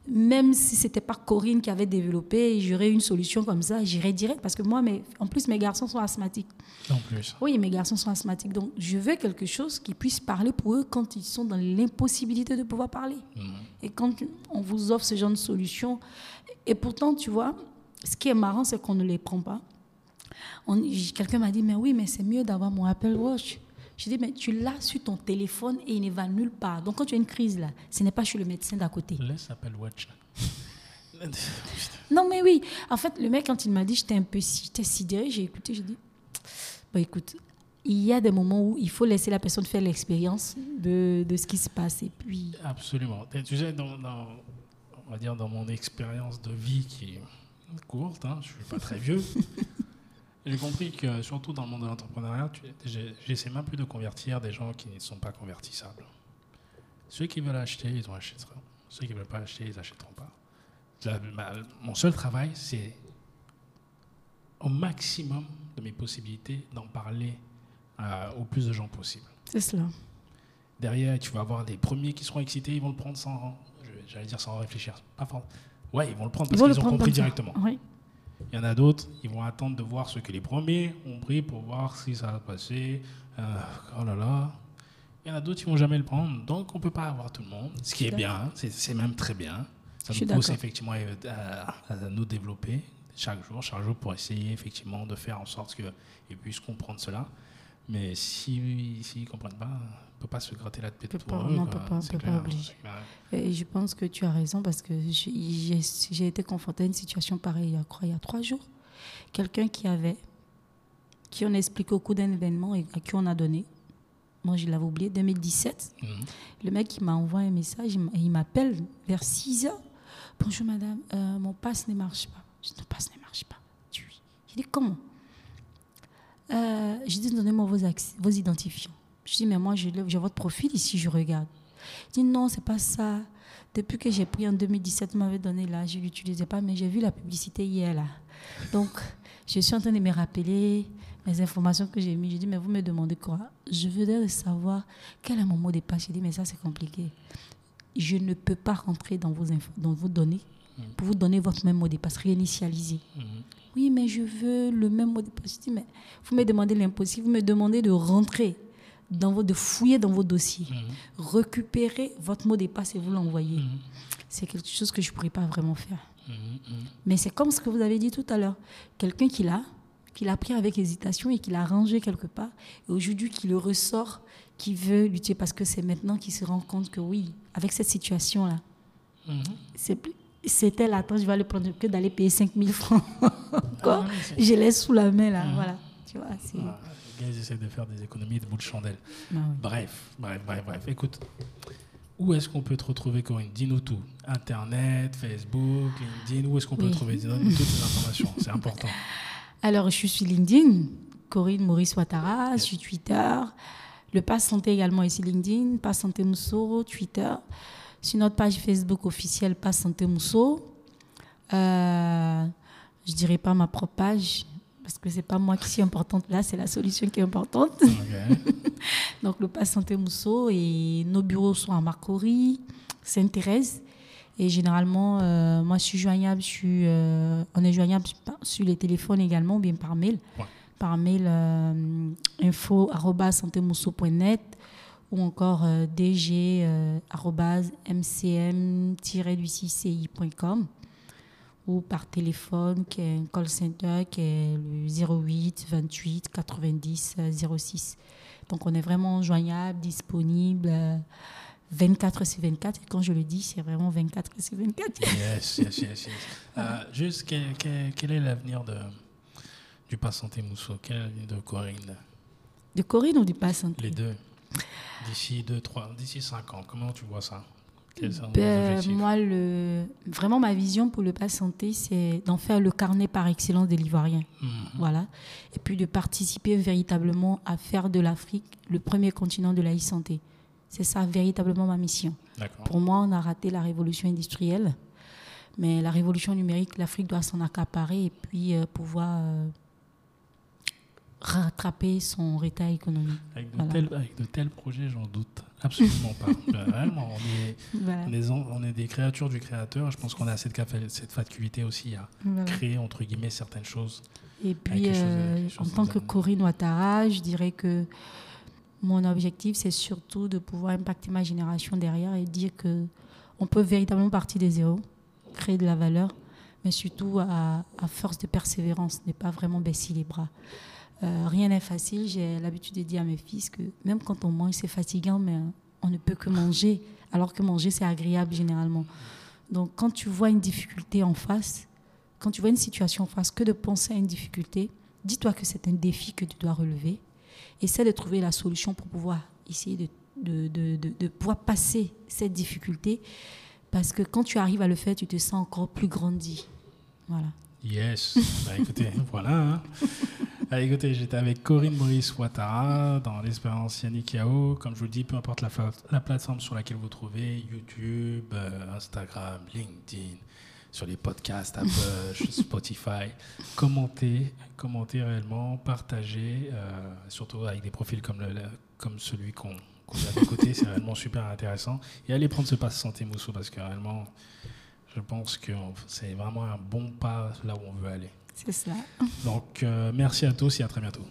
même si c'était pas Corinne qui avait développé, j'aurais une solution comme ça, j'irais direct parce que moi, mais en plus mes garçons sont asthmatiques. En plus. Oui, mes garçons sont asthmatiques, donc je veux quelque chose qui puisse parler pour eux quand ils sont dans l'impossibilité de pouvoir parler. Mhm. Et quand on vous offre ce genre de solution, et pourtant, tu vois, ce qui est marrant, c'est qu'on ne les prend pas. Quelqu'un m'a dit, mais oui, mais c'est mieux d'avoir mon Apple Watch. Je dis, mais tu l'as sur ton téléphone et il ne va nulle part. Donc quand tu as une crise là, ce n'est pas chez le médecin d'à côté. Laisse Apple Watch. non mais oui, en fait le mec quand il m'a dit j'étais un peu j'étais sidéré, j'ai écouté, j'ai dit, bah écoute, il y a des moments où il faut laisser la personne faire l'expérience de, de, ce qui se passe et puis. Absolument. Tu sais, dans, on va dire dans mon expérience de vie qui est courte, hein, je suis pas très vieux. J'ai compris que, surtout dans le monde de l'entrepreneuriat, j'essaie même plus de convertir des gens qui ne sont pas convertissables. Ceux qui veulent acheter, ils en achèteront. Ceux qui ne veulent pas acheter, ils n'achèteront pas. mon seul travail, c'est au maximum de mes possibilités d'en parler euh, au plus de gens possible. C'est cela. Derrière, tu vas avoir les premiers qui seront excités, ils vont le prendre sans, j'allais dire sans réfléchir. Pas Ouais, ils vont le prendre parce qu'ils ont compris directement. Oui. Il y en a d'autres, ils vont attendre de voir ce que les premiers ont pris pour voir si ça va passer. Euh, oh là là. Il y en a d'autres qui vont jamais le prendre. Donc, on ne peut pas avoir tout le monde. Ce qui est bien, c'est même très bien. Ça nous pousse effectivement à, nous développer chaque jour, chaque jour pour essayer effectivement de faire en sorte qu'ils puissent comprendre cela. Mais s'ils si, ne comprennent pas, peut pas se gratter la tête pour eux. Non, on ne peut pas, peut pas obliger. Et je pense que tu as raison parce que j'ai été confrontée à une situation pareille il y a trois jours. Quelqu'un qui avait, qui on expliqué au cours d'un événement et à qui on a donné. Moi, je l'avais oublié, 2017. Mhm. Le mec, il m'a envoyé un message, il m'appelle vers 6 heures. Bonjour madame, euh, mon passe ne marche pas. Je dis, ton passe ne marche pas. Je dis, comment? Euh, je dis, donnez-moi vos, vos identifiants. Je dis, mais moi, j'ai votre profil ici, je regarde. Je dis, non, c'est pas ça. Depuis que j'ai pris en 2017, vous m'avez donné là, je ne l'utilisais pas, mais j'ai vu la publicité hier là. Donc, je suis en train de me rappeler les informations que j'ai mises. Je dis, mais vous me demandez quoi? Je voudrais savoir quel est mon mot de passe. Je dis, mais ça, c'est compliqué. Je ne peux pas rentrer dans vos, dans vos données pour vous donner votre même mot de passe, réinitialiser. Mhm. Oui, mais je veux le même mot de passe. mais vous me demandez l'impossible, vous me demandez de rentrer, dans vos, de fouiller dans vos dossiers, mhm. récupérer votre mot de passe et vous l'envoyer. Mhm. C'est quelque chose que je ne pourrais pas vraiment faire. Mais c'est comme ce que vous avez dit tout à l'heure. Quelqu'un qui l'a, qui l'a pris avec hésitation et qui l'a rangé quelque part, et aujourd'hui qui le ressort, qui veut lutter parce que c'est maintenant qu'il se rend compte que oui, avec cette situation-là, c'est plus c'était l'attente, je vais le prendre que d'aller payer 5000 francs. Quoi ah, je laisse sous la main là, mhm. voilà. Tu vois, gars, ils essaient de faire des économies de bout de chandelle. Ah bref, bref, bref, bref. Écoute, où est-ce qu'on peut te retrouver, Corinne? Dis-nous tout. Internet, Facebook, LinkedIn, où est-ce qu'on peut te trouver? Dis-nous toutes ces informations, c'est important. Alors, je suis LinkedIn, Corinne Maurice Ouattara, je suis Twitter. Le Pass Santé également ici LinkedIn, Pass Santé Moussoro, Twitter sur notre page Facebook officielle Pas Santé Mousseau. Euh, je dirais pas ma propre page parce que c'est pas moi qui suis importante là, c'est la solution qui est importante. Donc le Pas Santé Mousseau et nos bureaux sont à Marcory, Sainte-Thérèse Et généralement, euh, moi, je suis joignable, je suis, euh, on est joignable sur les téléphones également, ou bien par mail. Par mail euh, info.santemousso.net ou encore euh, dg.mcm-ci.com ou par téléphone, qui est un call center, qui est le 08 28 90 06. Donc, on est vraiment joignable, disponible. 24 sur 24. Et quand je le dis, c'est vraiment 24 sur 24. Yes, yes, yes. yes. Euh, juste, quel, quel, est l'avenir de, du Pas Santé Mousseau Quel est l'avenir de Corinne? De Corinne ou du Pas Santé Les deux. D'ici 2, 3, d'ici 5 ans, comment tu vois ça? Ben, moi, le, vraiment, ma vision pour le Pas Santé, c'est d'en faire le carnet par excellence des Livoiriens. Mhm. Voilà. Et puis de participer véritablement à faire de l'Afrique le premier continent de la e-santé. C'est ça véritablement ma mission. Pour moi, on a raté la révolution industrielle, mais la révolution numérique, l'Afrique doit s'en accaparer et puis euh, pouvoir euh, rattraper son retard économique. Avec de, tels, projets, j'en doute absolument pas. Vraiment, on est, on, est, des créatures du créateur. Je pense qu'on a cette, cette faculté aussi à créer, entre guillemets, certaines choses. Et puis, euh, en tant que Corinne Ouattara, je dirais que mon objectif, c'est surtout de pouvoir impacter ma génération derrière et dire que on peut véritablement partir de zéro, créer de la valeur, mais surtout à, force de persévérance, ne pas vraiment baisser les bras. Euh, rien n'est facile. J'ai l'habitude de dire à mes fils que même quand on mange, c'est fatigant, mais on ne peut que manger, alors que manger, c'est agréable généralement. Donc, quand tu vois une difficulté en face, quand tu vois une situation en face, que de penser à une difficulté, dis-toi que c'est un défi que tu dois relever essaie de trouver la solution pour pouvoir essayer de, de, de, de, pouvoir passer cette difficulté. Parce que quand tu arrives à le faire, tu te sens encore plus grandi. Voilà. Yes. Bah, écoutez, voilà. Hein. Ah, écoutez, j'étais avec Corinne Maurice Ouattara dans l'expérience Yannick Yao. Comme je vous le dis, peu importe la, la plateforme sur laquelle vous trouvez, YouTube, euh, Instagram, LinkedIn, sur les podcasts, Apple, Spotify. Commentez, commentez réellement, partagez, euh, surtout avec des profils comme, le, comme celui qu'on a de côté, c'est réellement super intéressant. Et allez prendre ce passe santé Moussou parce que réellement, je pense que c'est vraiment un bon pas là où on veut aller. C'est cela. Donc, euh, merci à tous et à très bientôt.